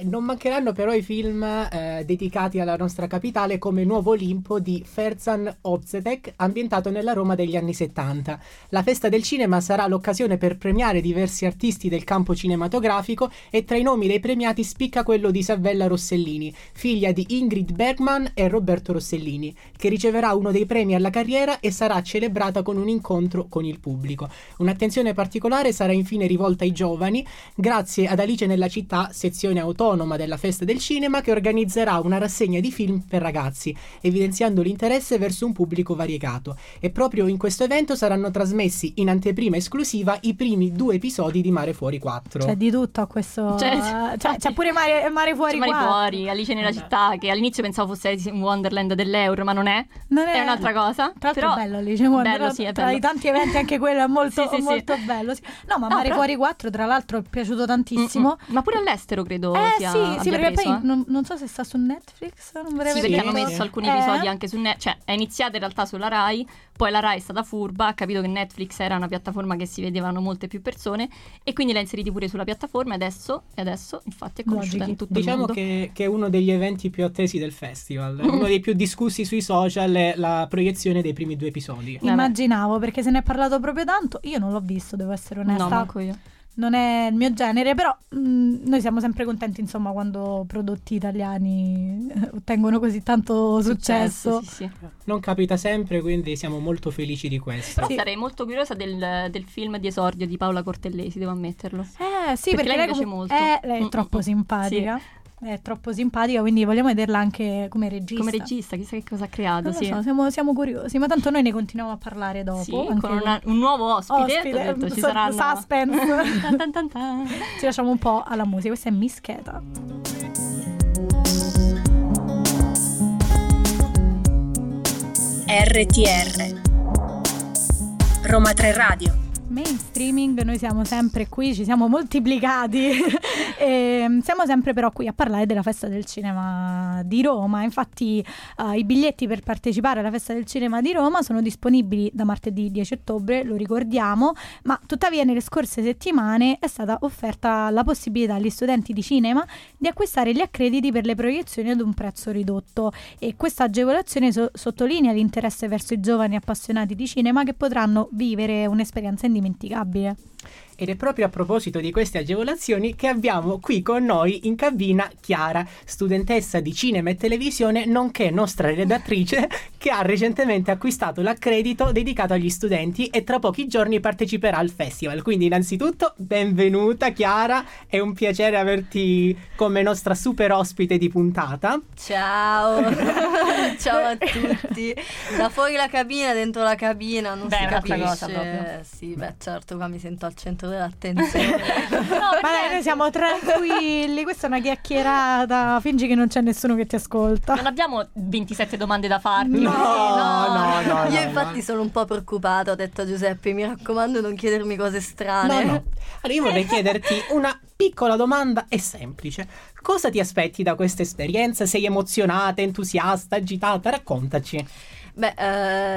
Eh, Non mancheranno però i film eh, dedicati alla nostra capitale come Nuovo Olimpo di Ferzan Obzetek, ambientato nella Roma degli anni 70. La festa del cinema sarà l'occasione per premiare diversi artisti del campo cinematografico e tra i nomi dei premiati spicca quello di Isabella Rossellini, figlia di Ingrid Bergman e Roberto Rossellini, che riceverà uno dei premi alla carriera e sarà celebrata con un incontro con il pubblico. Un'attenzione particolare sarà infine rivolta ai giovani, grazie ad Alice nella città, sezione autonoma della Festa del Cinema, che organizzerà una rassegna di film per ragazzi, evidenziando l'interesse verso un pubblico variegato. E proprio in questo evento saranno trasmessi in anteprima esclusiva i primi due episodi di Mare Fuori 4.
C'è di tutto a questo.
Cioè,
Cioè, c'è pure mare, mare fuori
Mari
qua.
fuori, Alice nella città, che all'inizio pensavo fosse in Wonderland dell'Euro, ma non è.
Non
È un'altra cosa.
Tra l'altro
però
bello Alice in Wonderland,
bello, sì, è
tra
bello.
i tanti eventi anche quello è molto,
Sì, sì, sì.
molto bello. sì. No, ma
No,
Mare
però-
Fuori 4 tra l'altro è piaciuto tantissimo.
Mm-mm. Ma pure all'estero credo
Eh
sia
sì, sì, perché
preso,
poi
eh.
non, non so se sta su Netflix, non vorrei
Sì, perché hanno messo alcuni
Eh?
episodi anche su Netflix. Cioè, è iniziata in realtà sulla Rai, poi la Rai è stata furba, ha capito che Netflix era una piattaforma che si vedevano molte più persone e quindi l'ha inseriti pure sulla piattaforma e adesso, e adesso infatti è conosciuta in tutto
Diciamo
il mondo.
che, che è uno degli eventi più attesi del festival, uno dei più discussi sui social è la proiezione dei primi due episodi.
Immaginavo perché se ne è parlato proprio tanto. Io non l'ho visto, devo essere onesta.
No, manco io.
Non è il mio genere, però mh, noi siamo sempre contenti, insomma, quando prodotti italiani eh, ottengono così tanto successo.
Sì, sì.
Non capita sempre, quindi siamo molto felici di questo.
Però
Sì.
sarei molto curiosa del, del film di esordio di Paola Cortellesi, devo ammetterlo.
Eh sì,
Perché
perché,
lei mi piace molto.
eh, lei è
Mm,
troppo
mm, mm.
simpatica. È troppo simpatica, quindi vogliamo vederla anche come regista.
Come regista, chissà che cosa ha creato. Sì.
so, siamo, siamo curiosi, ma tanto noi ne continuiamo a parlare dopo.
Sì,
anche
con una- un nuovo ospite,
Ospite,
detto, ci
so-
saranno
suspense.
Tan tan tan tan.
Ci lasciamo un po' alla musica, questa è Mischeta.
RTR Roma 3 Radio
Mainstreaming, noi siamo sempre qui, ci siamo moltiplicati e mm, siamo sempre però qui a parlare della festa del cinema di Roma. Infatti eh, i biglietti per partecipare alla festa del cinema di Roma sono disponibili da martedì 10 ottobre, lo ricordiamo, ma tuttavia nelle scorse settimane è stata offerta la possibilità agli studenti di cinema di acquistare gli accrediti per le proiezioni ad un prezzo ridotto e questa agevolazione so- sottolinea l'interesse verso i giovani appassionati di cinema che potranno vivere un'esperienza indimenticabile.
sabbia Ed è proprio a proposito di queste agevolazioni che abbiamo qui con noi in cabina Chiara, studentessa di cinema e televisione, nonché nostra redattrice, che ha recentemente acquistato l'accredito dedicato agli studenti e tra pochi giorni parteciperà al festival. Quindi innanzitutto benvenuta Chiara, è un piacere averti come nostra super ospite di puntata.
Ciao, ciao a tutti. Da fuori la cabina, dentro la cabina, non
Beh,
si capisce.
cosa proprio.
Sì, beh, certo, qua mi sento al centro dell'attenzione.
Ma dai, noi siamo tranquilli, questa è una chiacchierata, fingi che non c'è nessuno che ti ascolta.
Non abbiamo 27 domande da farti.
No, no, no,
Io
no,
infatti
no.
sono un po' preoccupata, ho detto a Giuseppe, mi raccomando non chiedermi cose strane.
No, no. Allora io vorrei chiederti una piccola domanda e semplice. Cosa ti aspetti da questa esperienza? Sei emozionata, entusiasta, agitata? Raccontaci.
Beh,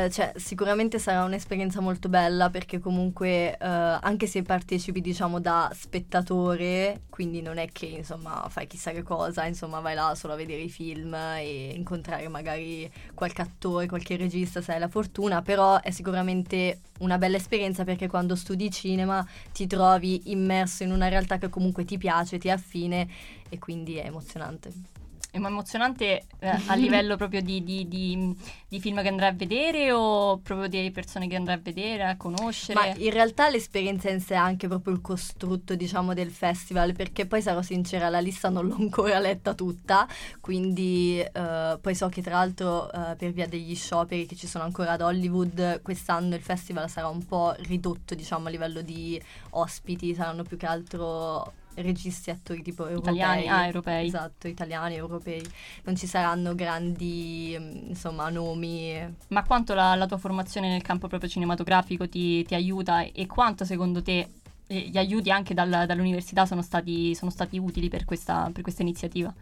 eh, cioè, sicuramente sarà un'esperienza molto bella perché comunque eh, anche se partecipi diciamo da spettatore, quindi non è che insomma fai chissà che cosa, insomma vai là solo a vedere i film e incontrare magari qualche attore, qualche regista se hai la fortuna, però è sicuramente una bella esperienza perché quando studi cinema ti trovi immerso in una realtà che comunque ti piace, ti affine e quindi è emozionante.
È emozionante eh, a livello proprio di, di, di, di, film che andrai a vedere o proprio di persone che andrai a vedere, a conoscere?
Ma in realtà l'esperienza in sé è anche proprio il costrutto, diciamo, del festival, perché poi sarò sincera, la lista non l'ho ancora letta tutta, quindi eh, poi so che tra l'altro eh, per via degli scioperi che ci sono ancora ad Hollywood, quest'anno il festival sarà un po' ridotto, diciamo, a livello di ospiti, saranno più che altro registi attori tipo europei.
Italiani, ah, europei.
Esatto, italiani, europei. Non ci saranno grandi, mm, insomma, nomi.
Ma quanto la, la tua formazione nel campo proprio cinematografico ti, ti aiuta e quanto secondo te eh, gli aiuti anche dal, dall'università sono stati, sono stati utili per questa, per questa iniziativa?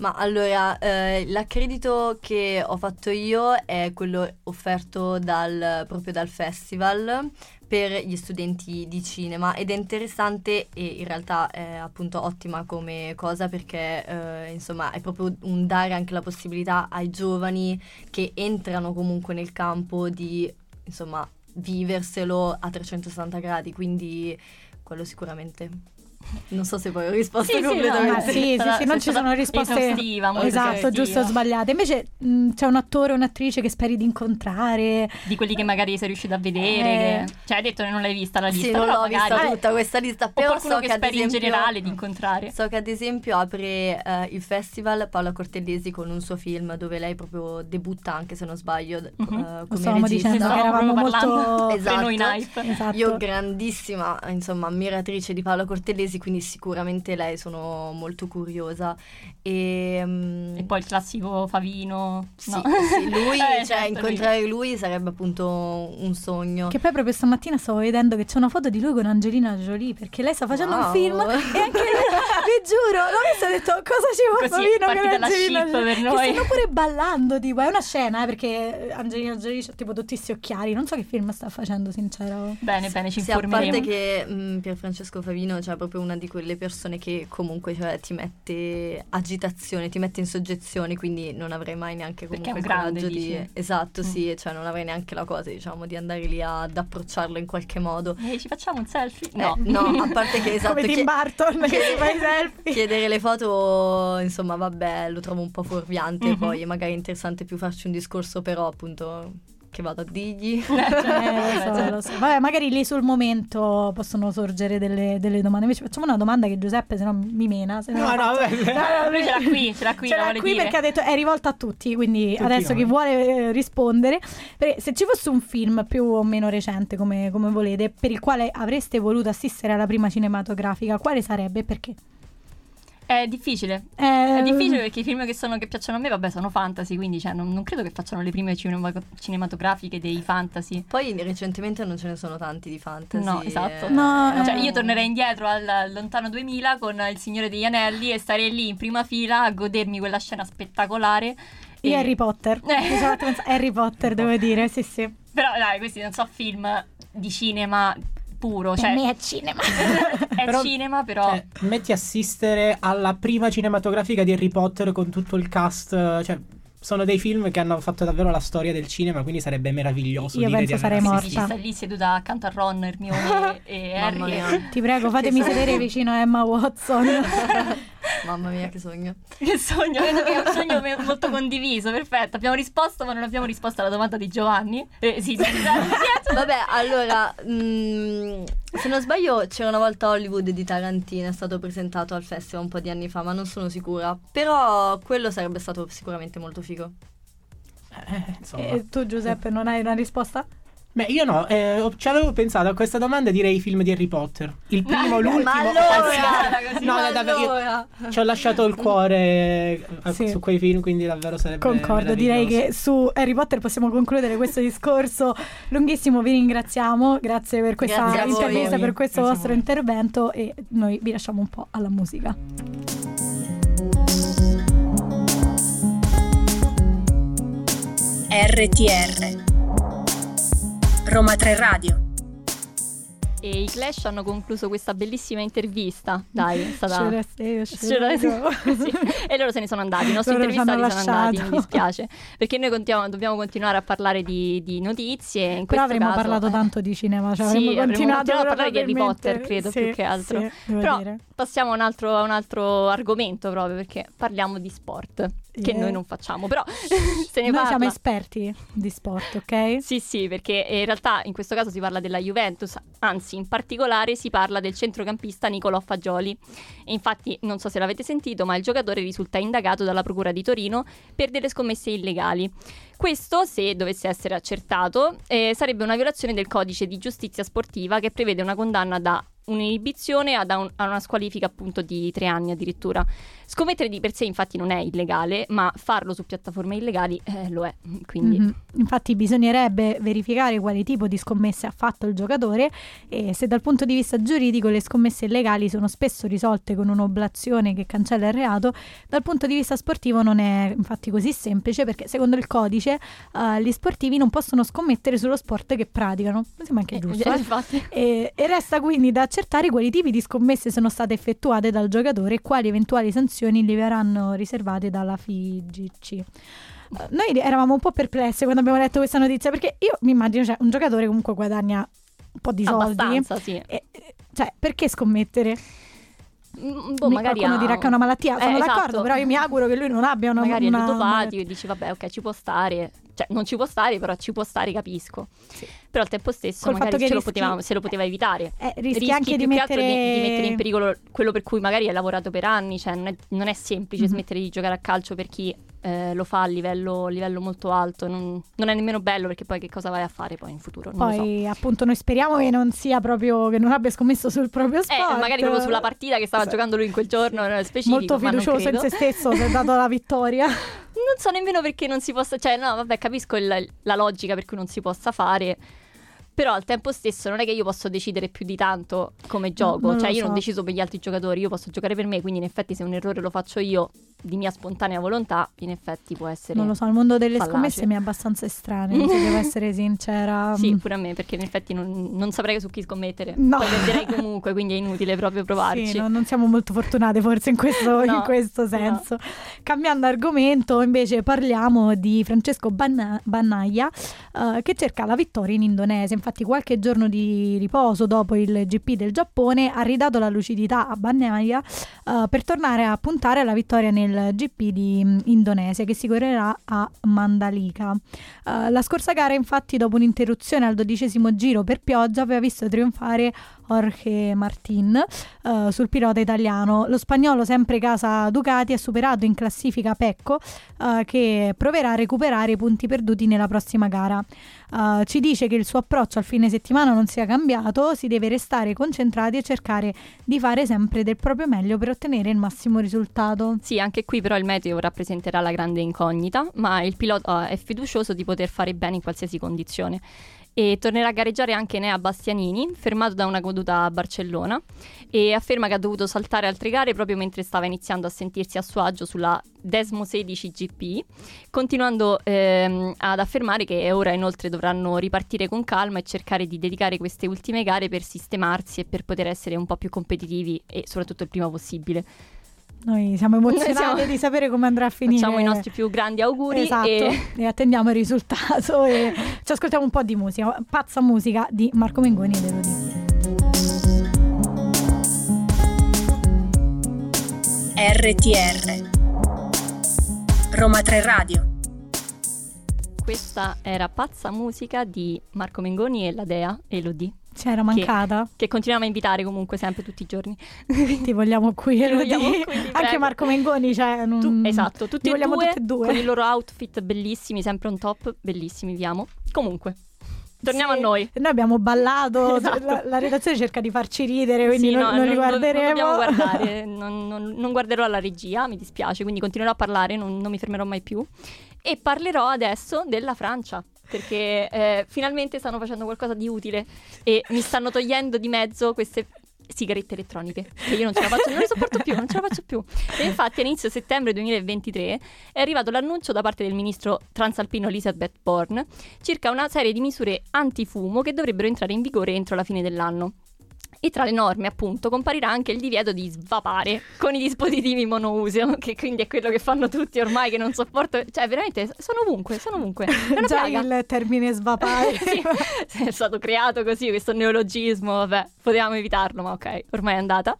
Ma allora, eh, l'accredito che ho fatto io è quello offerto dal, proprio dal festival per gli studenti di cinema ed è interessante e in realtà è appunto ottima come cosa perché eh, insomma è proprio un dare anche la possibilità ai giovani che entrano comunque nel campo di insomma viverselo a 360 gradi, quindi quello sicuramente. Non so se poi ho risposto
sì,
completamente.
Sì, no, sì, sì, sì, non ci sono risposte
esatto,
giusto o sbagliate. Invece mh, c'è un attore o un'attrice che speri di incontrare.
Di quelli che magari sei riuscito a vedere. Eh. Che... Cioè, hai detto che non l'hai vista la lista.
Sì, non l'ho
magari...
vista tutta questa lista.
O
però
so
che,
che speri
esempio,
in generale di incontrare.
So che ad esempio apre uh, il festival Paola Cortellesi con un suo film dove lei proprio debutta, anche se non sbaglio, mm-hmm. uh, come
Stavamo
regista.
dicendo che eravamo molto
esatto.
in hype.
Esatto.
Io grandissima, insomma, ammiratrice di Paola Cortellesi, quindi sicuramente lei sono molto curiosa. E, um,
e poi il classico Favino.
Sì,
no.
sì lui,
Eh,
cioè
certo,
incontrare lui sarebbe appunto un sogno.
Che poi proprio stamattina stavo vedendo che c'è una foto di lui con Angelina Jolie perché lei sta facendo
Wow.
un film e anche lui, vi giuro, l'ho visto e ho detto cosa ci vuole Favino con Angelina Jolie?
per noi.
Che stanno pure ballando, tipo, è una scena eh, perché Angelina Jolie ha tipo tutti questi occhiali, non so che film sta facendo, sincero.
Bene, bene, ci
Sì, a parte che mh, Pierfrancesco Favino cioè, è proprio una di quelle persone che comunque cioè, ti mette agitazione, ti mette in soggezione, quindi non avrei mai neanche comunque
un
il coraggio di...
dici?
Esatto,
Mm.
sì, cioè non avrei neanche la cosa, diciamo, di andare lì ad approcciarlo in qualche modo.
Ehi, ci facciamo un selfie?
Eh,
No.
no, a parte che esatto,
Come Tim Burton che si fa i selfie.
chiedere le foto, insomma, vabbè, lo trovo un po' fuorviante,
Mhm.
poi è magari interessante più farci un discorso, però appunto che vado a dirgli.
Eh, lo so, lo so. Vabbè, magari lì sul momento possono sorgere delle, delle domande. Invece facciamo una domanda che Giuseppe se no mi mena. Se
No, no, vabbè.
Lui ce l'ha qui, ce l'ha qui,
Ce l'ha qui
dire.
perché ha detto è rivolta a tutti, quindi
Tutti
adesso
noi.
chi vuole eh, rispondere, perché se ci fosse un film più o meno recente come, come volete, per il quale avreste voluto assistere alla prima cinematografica, quale sarebbe e perché?
È difficile.
Eh,
È difficile perché i film che, sono, che piacciono a me, vabbè, sono fantasy, quindi cioè, non, non credo che facciano le prime cinema- cinematografiche dei fantasy.
Poi recentemente non ce ne sono tanti di fantasy.
No, esatto.
eh,
No,
eh,
Cioè, io tornerei indietro al, lontano 2000 con Il Signore degli Anelli e starei lì in prima fila a godermi quella scena spettacolare.
Io
E-
Harry Potter.
Eh.
Pensare- Harry Potter, devo dire, sì sì.
Però dai, questi non so film di cinema puro,
Per
cioè
me è cinema.
è
Però-
cinema, però
Cioè, metti assistere alla prima cinematografica di Harry Potter con tutto il cast. Cioè, sono dei film che hanno fatto davvero la storia del cinema, quindi sarebbe meraviglioso.
Io
dire
penso sarei
sì,
morta.
ci sta lì seduta accanto a Ron, Hermione e Harry.
Ti prego, fatemi sedere vicino a Emma Watson.
Mamma mia, che sogno.
Che sogno, vedo che è un sogno molto condiviso, perfetto. Abbiamo risposto, ma non abbiamo risposto alla domanda di Giovanni. Eh, sì, sì, sì.
Vabbè, allora, mm, se non sbaglio, c'era una volta Hollywood di Tarantino, è stato presentato al festival un po' di anni fa, ma non sono sicura. Però quello sarebbe stato sicuramente molto figo.
Eh,
e tu Giuseppe non hai una risposta?
Beh, io no, eh, ci avevo pensato a questa domanda direi i film di Harry Potter. Il primo,
Ma
l'ultimo.
ma allora,
così.
no,
ma
no, davvero,
allora.
ci ho lasciato il cuore eh,
Sì.
su quei film, quindi davvero sarebbe
Concordo, direi che su Harry Potter possiamo concludere questo discorso lunghissimo. Vi ringraziamo, grazie per questa
Grazie
intervista, per questo
Grazie
vostro intervento e noi vi lasciamo un po' alla musica.
RTR Roma 3 Radio
E i Clash hanno concluso questa bellissima intervista. Dai, è stata.
C'era io,
C'era- sì. E loro se ne sono andati, i nostri
Loro
intervistati sono andati, mi dispiace. Perché noi dobbiamo continuare a parlare di, di notizie. In
Però avremmo
caso,
parlato
eh,
tanto di cinema, cioè
Sì,
avremmo
avremmo
continuato,
continuato a parlare di Harry. Potter, credo,
Sì,
più che altro. Però
dire.
passiamo a un altro, a un altro argomento proprio perché parliamo di sport, che noi non facciamo, però se ne
Noi
parla.
siamo esperti di sport, ok?
Sì, sì, perché in realtà in questo caso si parla della Juventus, anzi in particolare si parla del centrocampista Nicolò Fagioli. E infatti non so se l'avete sentito, ma il giocatore risulta indagato dalla Procura di Torino per delle scommesse illegali. Questo, se dovesse essere accertato, eh, sarebbe una violazione del codice di giustizia sportiva che prevede una condanna da un'inibizione ad un- a una squalifica appunto di tre anni addirittura. Scommettere di per sé infatti non è illegale, ma farlo su piattaforme illegali eh, lo è. Quindi
Mhm. Infatti bisognerebbe verificare quale tipo di scommesse ha fatto il giocatore e se dal punto di vista giuridico le scommesse illegali sono spesso risolte con un'oblazione che cancella il reato, dal punto di vista sportivo non è infatti così semplice perché secondo il codice eh, gli sportivi non possono scommettere sullo sport che praticano. Mi sembra anche
Eh,
giusto.
eh,
eh? E, e resta quindi da accertare quali tipi di scommesse sono state effettuate dal giocatore e quali eventuali sanzioni gli verranno riservate dalla FIGC. Eh, Noi eravamo un po' perplessi quando abbiamo letto questa notizia perché io mi immagino cioè, un giocatore comunque guadagna un po' di soldi.
Sì.
E- cioè, perché scommettere?
Mm, Boh,
Mi-
magari
qualcuno
ha-
dirà che è una malattia,
Eh,
sono
esatto.
d'accordo, però io mi auguro che lui non abbia una
Magari
una,
è ludopatico e dici vabbè ok ci può stare, cioè non ci può stare però ci può stare capisco. Però al tempo stesso
Col
magari ce lo
rischi-
poteva, se lo poteva evitare.
Eh, rischi, anche di mettere...
di, di mettere in pericolo quello per cui magari hai lavorato per anni, cioè non è, non è semplice
Mhm.
smettere di giocare a calcio per chi eh, lo fa a livello, livello molto alto, non, non è nemmeno bello perché poi che cosa vai a fare poi in futuro? Non lo so.
Poi appunto noi speriamo che non sia proprio che non abbia scommesso sul proprio sport.
Eh, magari proprio sulla partita che stava
Sì.
giocando lui in quel giorno nello specifico,
Molto fiducioso in se stesso, si è dato la vittoria.
Non so nemmeno perché non si possa, cioè no, vabbè, capisco il- la logica per cui non si possa fare. Però al tempo stesso non è che io posso decidere più di tanto come gioco,
non
cioè io
so.
non deciso per gli altri giocatori, io posso giocare per me, quindi in effetti se un errore lo faccio io di mia spontanea volontà, in effetti può essere
Non lo so, il mondo delle
fallace.
scommesse mi è abbastanza estraneo, se devo essere sincera.
Sì,
Mm.
pure a me, perché in effetti non, non saprei su chi scommettere.
No.
Poi perderei comunque, quindi è inutile proprio provarci.
Sì, no, non siamo molto fortunate forse in questo, in
No,
questo
no.
senso. Cambiando argomento, invece parliamo di Francesco Banna- Bannaia eh, che cerca la vittoria in Indonesia. Infatti qualche giorno di riposo dopo il GP del Giappone ha ridato la lucidità a Bannaia eh, per tornare a puntare alla vittoria nel GP di mm, Indonesia che si correrà a Mandalika. Eh, la scorsa gara infatti dopo un'interruzione al dodicesimo giro per pioggia aveva visto trionfare Jorge Martin eh, sul pilota italiano. Lo spagnolo, sempre casa Ducati, ha superato in classifica Pecco eh, che proverà a recuperare i punti perduti nella prossima gara. Eh, ci dice che il suo approccio al fine settimana non sia cambiato, si deve restare concentrati e cercare di fare sempre del proprio meglio per ottenere il massimo risultato.
Sì, anche qui però il meteo rappresenterà la grande incognita, ma il pilota è fiducioso di poter fare bene in qualsiasi condizione. E tornerà a gareggiare anche Nea Bastianini, fermato da una caduta a Barcellona, e afferma che ha dovuto saltare altre gare proprio mentre stava iniziando a sentirsi a suo agio sulla Desmo 16 GP, continuando ehm, ad affermare che ora inoltre dovranno ripartire con calma e cercare di dedicare queste ultime gare per sistemarsi e per poter essere un po' più competitivi e soprattutto il prima possibile.
Noi siamo emozionati
Noi siamo-
di sapere come andrà a finire.
Facciamo i nostri più grandi auguri
Esatto,
e
e... attendiamo il risultato e ci ascoltiamo un po' di musica, pazza musica di Marco Mengoni ed Elodie.
RTR Roma 3 Radio
questa era Pazza Musica di Marco Mengoni e la Dea Elodie,
C'era mancata,
che continuiamo a invitare comunque sempre tutti i giorni.
ti vogliamo qui
Ti vogliamo qui,
Anche
prego.
Marco Mengoni, cioè, non-
Tu- esatto, tutti
li
e
vogliamo
due,
tutti e due.
con i loro outfit bellissimi, sempre on top, bellissimi, vi amo. Comunque, torniamo
Sì,
a noi.
Noi abbiamo ballato,
Esatto.
la, la redazione cerca di farci ridere, quindi
Sì,
non,
no,
non li
non-
guarderemo.
Non guardare, non, non- guarderò la regia, mi dispiace, quindi continuerò a parlare, non, non mi fermerò mai più. E parlerò adesso della Francia, perché eh, finalmente stanno facendo qualcosa di utile e mi stanno togliendo di mezzo queste sigarette elettroniche, che io non ce la faccio, non le sopporto più, non ce la faccio più. E infatti a inizio settembre 2023 è arrivato l'annuncio da parte del ministro transalpino Elizabeth Bourne circa una serie di misure antifumo che dovrebbero entrare in vigore entro la fine dell'anno. E tra le norme, appunto, comparirà anche il divieto di svapare con i dispositivi monouso, che quindi è quello che fanno tutti ormai che non sopporto. Cioè, veramente sono ovunque, sono ovunque.
Già
piaga.
il termine svapare.
sì, è stato creato così questo neologismo, vabbè, potevamo evitarlo, ma ok, ormai è andata.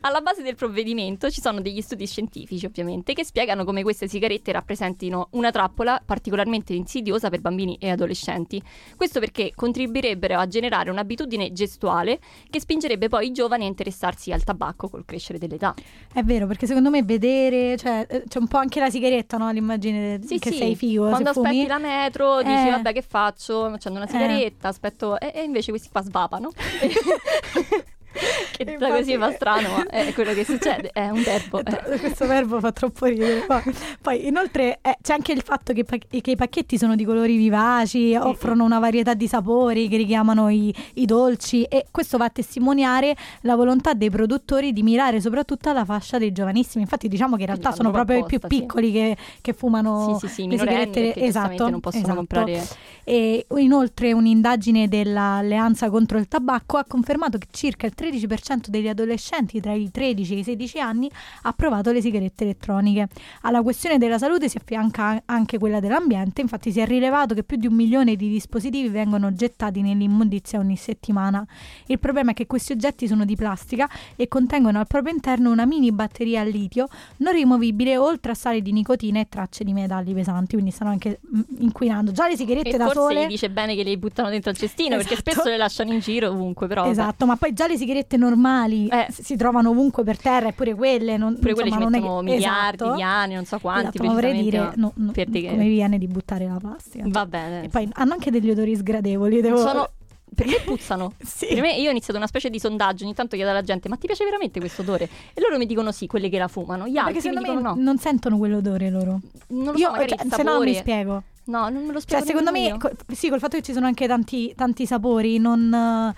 Alla base del provvedimento ci sono degli studi scientifici, ovviamente, che spiegano come queste sigarette rappresentino una trappola particolarmente insidiosa per bambini e adolescenti. Questo perché contribuirebbero a generare un'abitudine gestuale che spingerebbe poi i giovani a interessarsi al tabacco col crescere dell'età.
È vero, perché secondo me vedere, cioè, eh, c'è un po' anche la sigaretta, no? L'immagine
Sì,
che
sì,
sei figo.
Quando
se fumi.
aspetti la metro dici
Eh.
vabbè che faccio? Accendo una sigaretta, aspetto e, e invece questi qua svapano. che
Infatti-
così fa strano, ma è quello che succede, è un verbo. eh.
Questo verbo fa troppo ridere. Poi, poi, inoltre eh, c'è anche il fatto che, che i pacchetti sono di colori vivaci, offrono una varietà di sapori che richiamano i, i dolci e questo va a testimoniare la volontà dei produttori di mirare soprattutto alla fascia dei giovanissimi. Infatti diciamo che in realtà sono
fanno
proprio i più
sì.
piccoli che, che fumano
Sì, sì,
le sigarette. Esatto,
non possono
esatto.
comprare
E inoltre un'indagine dell'Alleanza contro il tabacco ha confermato che circa il 13% degli adolescenti tra i 13 e i 16 anni ha provato le sigarette elettroniche. Alla questione della salute si affianca anche quella dell'ambiente, infatti si è rilevato che più di un milione di dispositivi vengono gettati nell'immondizia ogni settimana. Il problema è che questi oggetti sono di plastica e contengono al proprio interno una mini batteria a litio non rimovibile oltre a sali di nicotina e tracce di metalli pesanti, quindi stanno anche mm, inquinando. Già le sigarette
e
da
forse
sole
gli dice bene che le buttano dentro al cestino perché
Esatto.
spesso le lasciano in giro ovunque, però.
Esatto, ma poi già le sigarette normali
Eh.
si trovano ovunque per terra e pure quelle non,
Pure quelle ci
insomma, non è
mettono
che-
miliardi
esatto.
di anni, non so quanti
Esatto, ma vorrei dire no, no,
per che-
come viene di buttare la plastica.
Va bene.
E poi hanno anche degli odori sgradevoli, devo...
Sono per me puzzano.
Sì.
Per me io ho iniziato una specie di sondaggio, ogni tanto chiedo alla gente "Ma ti piace veramente questo odore?" E loro mi dicono sì, quelli che la fumano. Gli
Perché
altri mi dicono no.
non sentono quell'odore loro.
Non lo
Io,
so, magari
cioè, se no mi spiego.
No, non me lo spiego
Cioè, secondo me, co- sì, col fatto che ci sono anche tanti, tanti sapori, non,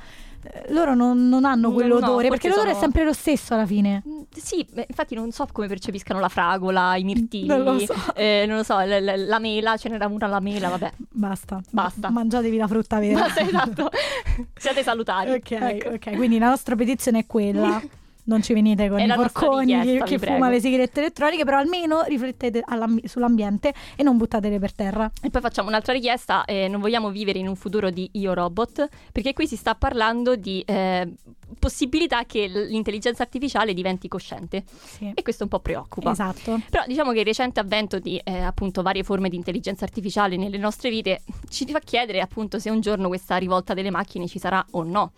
loro non, non hanno
No,
quell'odore,
no,
perché l'odore
sono-
è sempre lo stesso alla fine.
Mm, Sì, infatti non so come percepiscano la fragola, i mirtilli,
Non lo so.
eh, non lo so, la, la- la mela, ce n'era una la mela, vabbè.
Basta.
Basta.
Mangiatevi la frutta vera.
Basta, esatto. Siate salutari.
Ok,
Ecco.
ok, quindi la nostra petizione è quella. Non ci venite con i porconi che fuma le sigarette elettroniche, però almeno riflettete sull'ambiente e non buttatele per terra.
E poi facciamo un'altra richiesta, eh, non vogliamo vivere in un futuro di io robot, perché qui si sta parlando di eh, possibilità che l'intelligenza artificiale diventi cosciente
Sì.
e questo un po' preoccupa.
Esatto.
Però diciamo che il recente avvento di eh, appunto varie forme di intelligenza artificiale nelle nostre vite ci fa chiedere appunto se un giorno questa rivolta delle macchine ci sarà o no.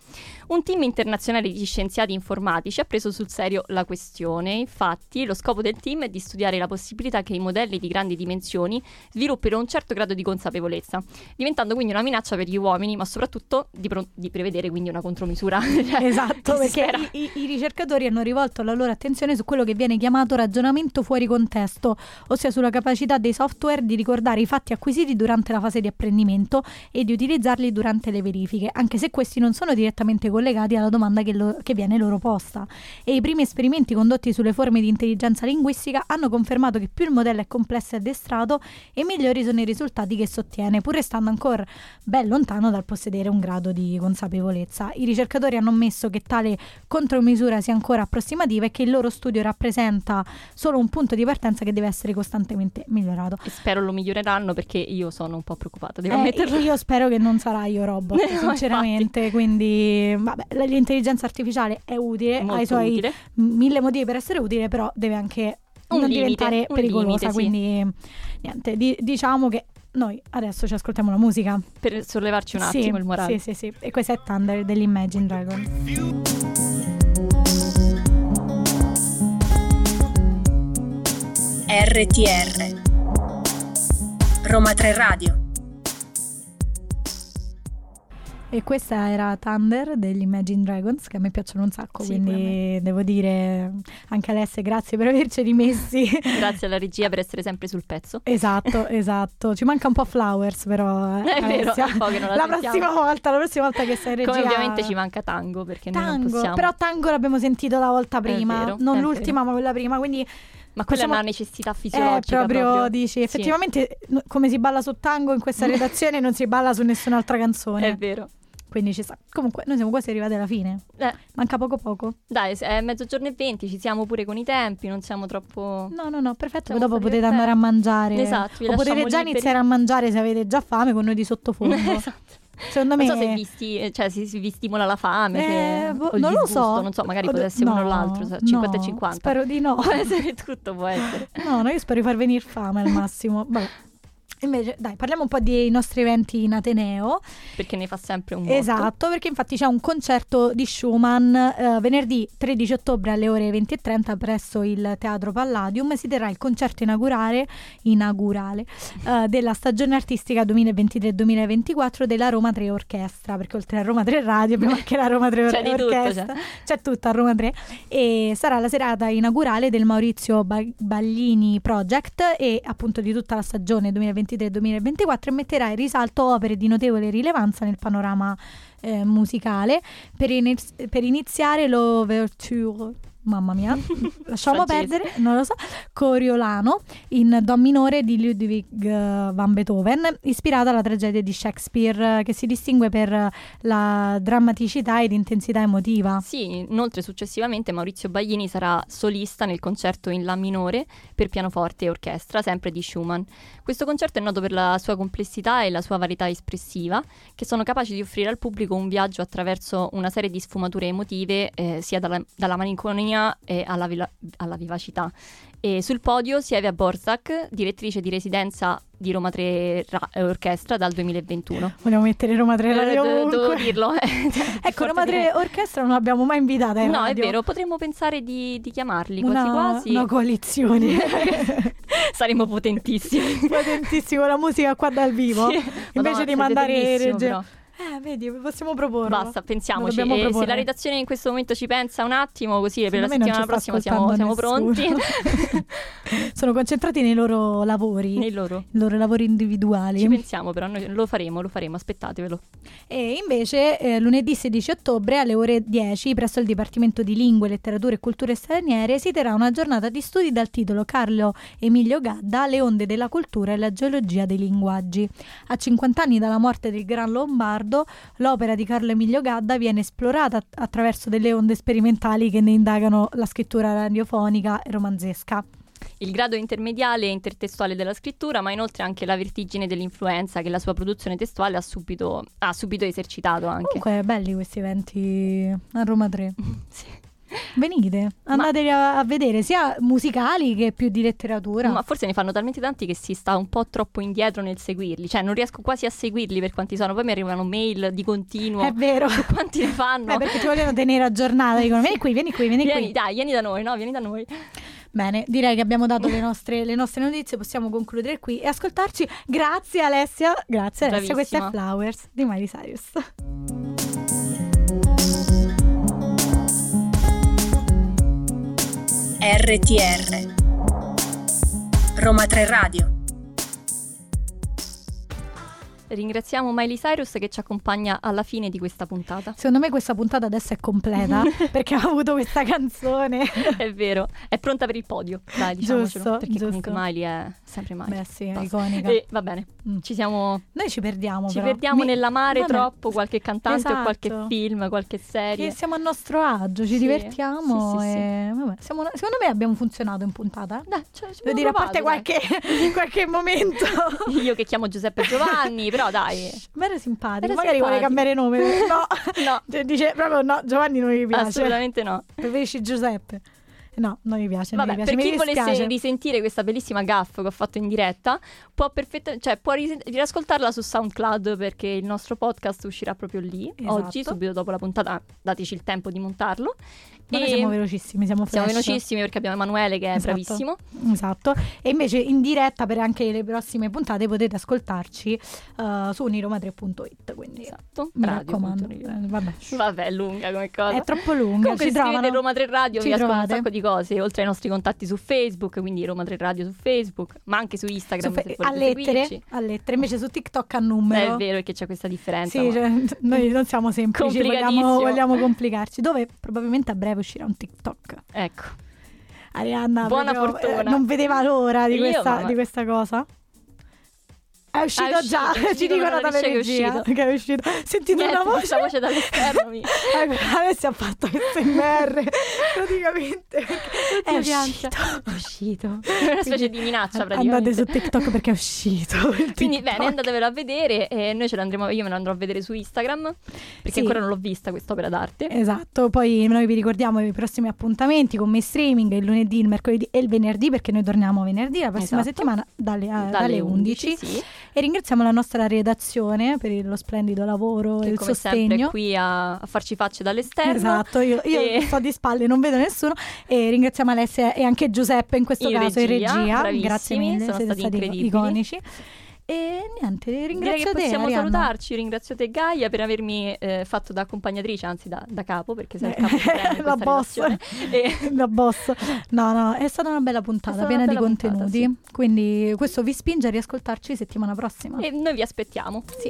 Un team internazionale di scienziati informatici ha preso sul serio la questione, infatti lo scopo del team è di studiare la possibilità che i modelli di grandi dimensioni sviluppino un certo grado di consapevolezza, diventando quindi una minaccia per gli uomini, ma soprattutto di, pro- di prevedere quindi una contromisura. Cioè,
Esatto, perché i, i- i ricercatori hanno rivolto la loro attenzione su quello che viene chiamato ragionamento fuori contesto, ossia sulla capacità dei software di ricordare i fatti acquisiti durante la fase di apprendimento e di utilizzarli durante le verifiche, anche se questi non sono direttamente collegati alla domanda che, lo- che viene loro posta. E i primi esperimenti condotti sulle forme di intelligenza linguistica hanno confermato che più il modello è complesso e addestrato e migliori sono i risultati che si ottiene, pur restando ancora ben lontano dal possedere un grado di consapevolezza. I ricercatori hanno ammesso che tale contromisura sia ancora approssimativa e che il loro studio rappresenta solo un punto di partenza che deve essere costantemente migliorato.
E spero lo miglioreranno perché io sono un po' preoccupata, devo
Eh,
ammetterlo.
io spero che non sarà io robot,
No,
sinceramente, quindi vabbè, l'intelligenza artificiale è utile,
Molto
ha i suoi
utile.
mille motivi per essere utile, però deve anche
Un
non
limite,
diventare pericolosa,
limite, sì.
quindi niente, di- diciamo che noi adesso ci ascoltiamo la musica.
per sollevarci un
Sì,
attimo il morale.
Sì, sì, sì. E questa è Thunder dell'Imagine Dragon.
RTR Roma 3 Radio
E questa era Thunder degli Imagine Dragons, che a me piacciono un sacco,
Sì,
quindi devo dire anche Alessia, grazie per averci rimessi.
Grazie alla regia per essere sempre sul pezzo.
esatto, esatto. Ci manca un po' Flowers, però. eh,
È vero,
Alessia.
è che non la
la prossima volta, la prossima volta che sei in regia.
Come ovviamente ci manca tango perché noi non
Tango,
possiamo.
però tango l'abbiamo sentito la volta prima,
vero,
non
è
l'ultima, ma quella prima, quindi
Ma quella
possiamo-
è una necessità
è
fisiologica.
proprio, dici,
Sì,
effettivamente no- come si balla su tango in questa redazione non si balla su nessun'altra canzone.
È vero.
Quindi ci sta. Comunque, noi siamo quasi arrivati alla fine.
Eh,
Manca poco poco.
dai, è mezzogiorno e venti, ci siamo pure con i tempi, non siamo troppo.
No, no, no, perfetto.
Siamo
dopo potete andare a mangiare.
Esatto,
o potete già iniziare a mangiare se avete già fame con noi di sottofondo.
esatto.
Secondo me
Non so se vi, sti- cioè, se vi stimola la fame, se-
Eh, boh,
o il
non lo so.
non so, magari
Od-
può essere uno o
no,
l'altro, so, 50
no,
e 50.
Spero di no.
Può essere tutto, può essere.
No, no, io spero di far venire fame al massimo. Vabbè. Invece, dai, parliamo un po' dei nostri eventi in Ateneo.
Perché ne fa sempre un botto.
Esatto, perché infatti c'è un concerto di Schumann eh, venerdì 13 ottobre alle ore 20.30 presso il Teatro Palladium. Si terrà il concerto inaugurale, inaugurale eh, della stagione artistica 2023-2024 della Roma 3 Orchestra, perché oltre a Roma 3 Radio abbiamo anche la Roma 3
C'è di tutto,
Orchestra.
c'è.
C'è tutto a Roma 3 e sarà la serata inaugurale del Maurizio Ba- Baglini Project e appunto di tutta la stagione 2023-2024 e metterà in risalto opere di notevole rilevanza nel panorama eh, musicale. Per, iniz- per iniziare l'Overture Mamma mia, lasciamo perdere, non lo so. Coriolano in Do minore di Ludwig eh, van Beethoven, ispirata alla tragedia di Shakespeare, eh, che si distingue per eh, la drammaticità ed intensità emotiva.
Sì, inoltre successivamente Maurizio Baglini sarà solista nel concerto in La minore per pianoforte e orchestra, sempre di Schumann. Questo concerto è noto per la sua complessità e la sua varietà espressiva, che sono capaci di offrire al pubblico un viaggio attraverso una serie di sfumature emotive, eh, sia dalla, dalla malinconia e alla, vila- alla vivacità. E sul podio sia Evia Borzak, direttrice di residenza di Roma 3 Ra- eh, Orchestra dal 2021.
Vogliamo mettere Roma 3
Eh,
Radio
do-
ovunque.
devo dirlo. eh.
Ecco, Roma 3
dire-
Orchestra non l'abbiamo mai invitata in
No, è
radio.
vero, potremmo pensare di, di chiamarli
Una,
quasi quasi.
una coalizione.
Saremmo potentissimi.
Potentissimo la musica qua dal vivo.
Sì.
Invece
Madonna,
di mandare
però.
Eh, vedi, possiamo proporlo.
Basta, pensiamoci. E se la redazione in questo momento ci pensa un attimo, così per la
Secondo me non
settimana prossima siamo, siamo pronti.
Sono concentrati nei loro lavori,
Nei loro.
loro lavori individuali.
Ci pensiamo, però noi lo faremo, lo faremo, aspettatevelo.
E invece eh, lunedì 16 ottobre alle ore 10 presso il Dipartimento di Lingue, Letterature e Culture Straniere si terrà una giornata di studi dal titolo Carlo Emilio Gadda, Le onde della cultura e la geologia dei linguaggi. A 50 anni dalla morte del Gran Lombardo, l'opera di Carlo Emilio Gadda viene esplorata att- attraverso delle onde sperimentali che ne indagano la scrittura radiofonica e romanzesca.
Il grado intermediale e intertestuale della scrittura, ma inoltre anche la vertigine dell'influenza che la sua produzione testuale ha subito, ha subito esercitato anche.
Comunque, belli questi eventi a Roma 3.
Sì.
Venite, andateli a, a vedere sia musicali che più di letteratura.
Ma forse ne fanno talmente tanti che si sta un po' troppo indietro nel seguirli, cioè non riesco quasi a seguirli per quanti sono, poi mi arrivano mail di continuo.
È vero.
su quanti ne fanno?
Eh, perché ti vogliono tenere aggiornata, dicono vieni qui, vieni qui, vieni,
Vieni,
qui.
dai, vieni da noi, no, vieni da noi.
Bene, direi che abbiamo dato le nostre, le nostre notizie, possiamo concludere qui e ascoltarci. Grazie Alessia, grazie Alessia, questa è
Bravissima.
Flowers di Miley Cyrus.
RTR Roma 3 Radio
Ringraziamo Miley Cyrus che ci accompagna alla fine di questa puntata.
Secondo me questa puntata adesso è completa perché ha avuto questa canzone.
È vero, è pronta per il podio. Dai, diciamocelo.
Giusto,
perché comunque
giusto.
Miley è sempre Miley.
Beh sì, è iconica.
E va bene,
Mm.
ci siamo
Noi ci perdiamo
ci
però.
perdiamo
Mi-
nell'amare
Vabbè.
troppo qualche cantante o qualche
Esatto.
film, qualche serie.
Che siamo a nostro agio, ci
Sì,
divertiamo
sì, sì,
e siamo- secondo me abbiamo funzionato in puntata.
Dai, cioè, ci
Devo dire, a parte
provato,
qualche, qualche momento.
Io che chiamo Giuseppe Giovanni, però dai.
Ma era simpatico,
Era
magari vuole
simpatico.
cambiare nome. No,
No,
Cioè, dice proprio no, Giovanni non mi piace.
assolutamente no.
Preferisci Giuseppe. No, non mi piace,
Vabbè,
mi piace.
per
mi
chi volesse
dispiace.
risentire questa bellissima gaff che ho fatto in diretta, può, perfetta- cioè, può ris- riascoltarla su SoundCloud perché il nostro podcast uscirà proprio lì
Esatto.
oggi, subito dopo la puntata. Dateci il tempo di montarlo.
Ma noi siamo velocissimi, siamo
siamo
flash.
velocissimi perché abbiamo Emanuele che è
Esatto.
bravissimo.
Esatto. E invece in diretta per anche le prossime puntate potete ascoltarci eh, su uniroma3.it. Quindi
Esatto.
mi
Radio,
raccomando. Eh, vabbè.
Vabbè, è lunga come cosa.
È troppo lunga.
Comunque
ci trovano.
Roma 3 Radio,
Ci
vi escono un
trovate.
sacco di cose, oltre ai nostri contatti su Facebook, quindi Roma 3 Radio su Facebook, ma anche su Instagram
Su fe- a lettere, a lettere, invece su TikTok a numero.
è vero perché c'è questa differenza.
Sì, cioè, noi non siamo semplici, vogliamo, vogliamo complicarci. Dove probabilmente a breve uscirà un TikTok.
Ecco.
Arianna
Buona
proprio,
fortuna.
eh, non vedeva l'ora di questa, di questa cosa. È uscito,
È uscito,
già,
ci
ci
dicono da
dalle
regia che è uscito.
che è uscito. Sentite
Niente,
una voce.
questa voce dall'esterno mi-
adesso ha fatto questo MR praticamente. È uscito. È uscito.
È una specie di minaccia
Andate
praticamente.
su TikTok perché è uscito.
Quindi bene, andatevelo a vedere e noi ce l'andremo, io me lo andrò a vedere su Instagram perché
Sì.
ancora non l'ho vista quest'opera d'arte.
Esatto, poi noi vi ricordiamo i prossimi appuntamenti con me streaming il lunedì, il mercoledì e il venerdì perché noi torniamo venerdì la prossima
Esatto.
settimana dalle, eh, dalle 11.
sì,
E ringraziamo la nostra redazione per il- lo splendido lavoro e
che
il
come sempre è
sostegno.
qui a, a farci facce dall'esterno.
Esatto, io, io
E-
sto di spalle, non vedo nessuno e ringraziamo Alessia e anche Giuseppe in questo
In
caso in
regia,
regia.
bravissimi,
Grazie mille,
sono
siete
stati
stati iconici. E niente,
Direi
ringrazio
che
te
possiamo
Arianna.
salutarci, ringrazio te Gaia per avermi eh, fatto da accompagnatrice, anzi da, da capo, perché sei il capo in
la boss.
E-
La boss. No, no, è stata una bella puntata,
stata
piena
una
di
bella puntata,
contenuti. Quindi questo vi spinge a riascoltarci settimana prossima.
e noi vi aspettiamo. Sì.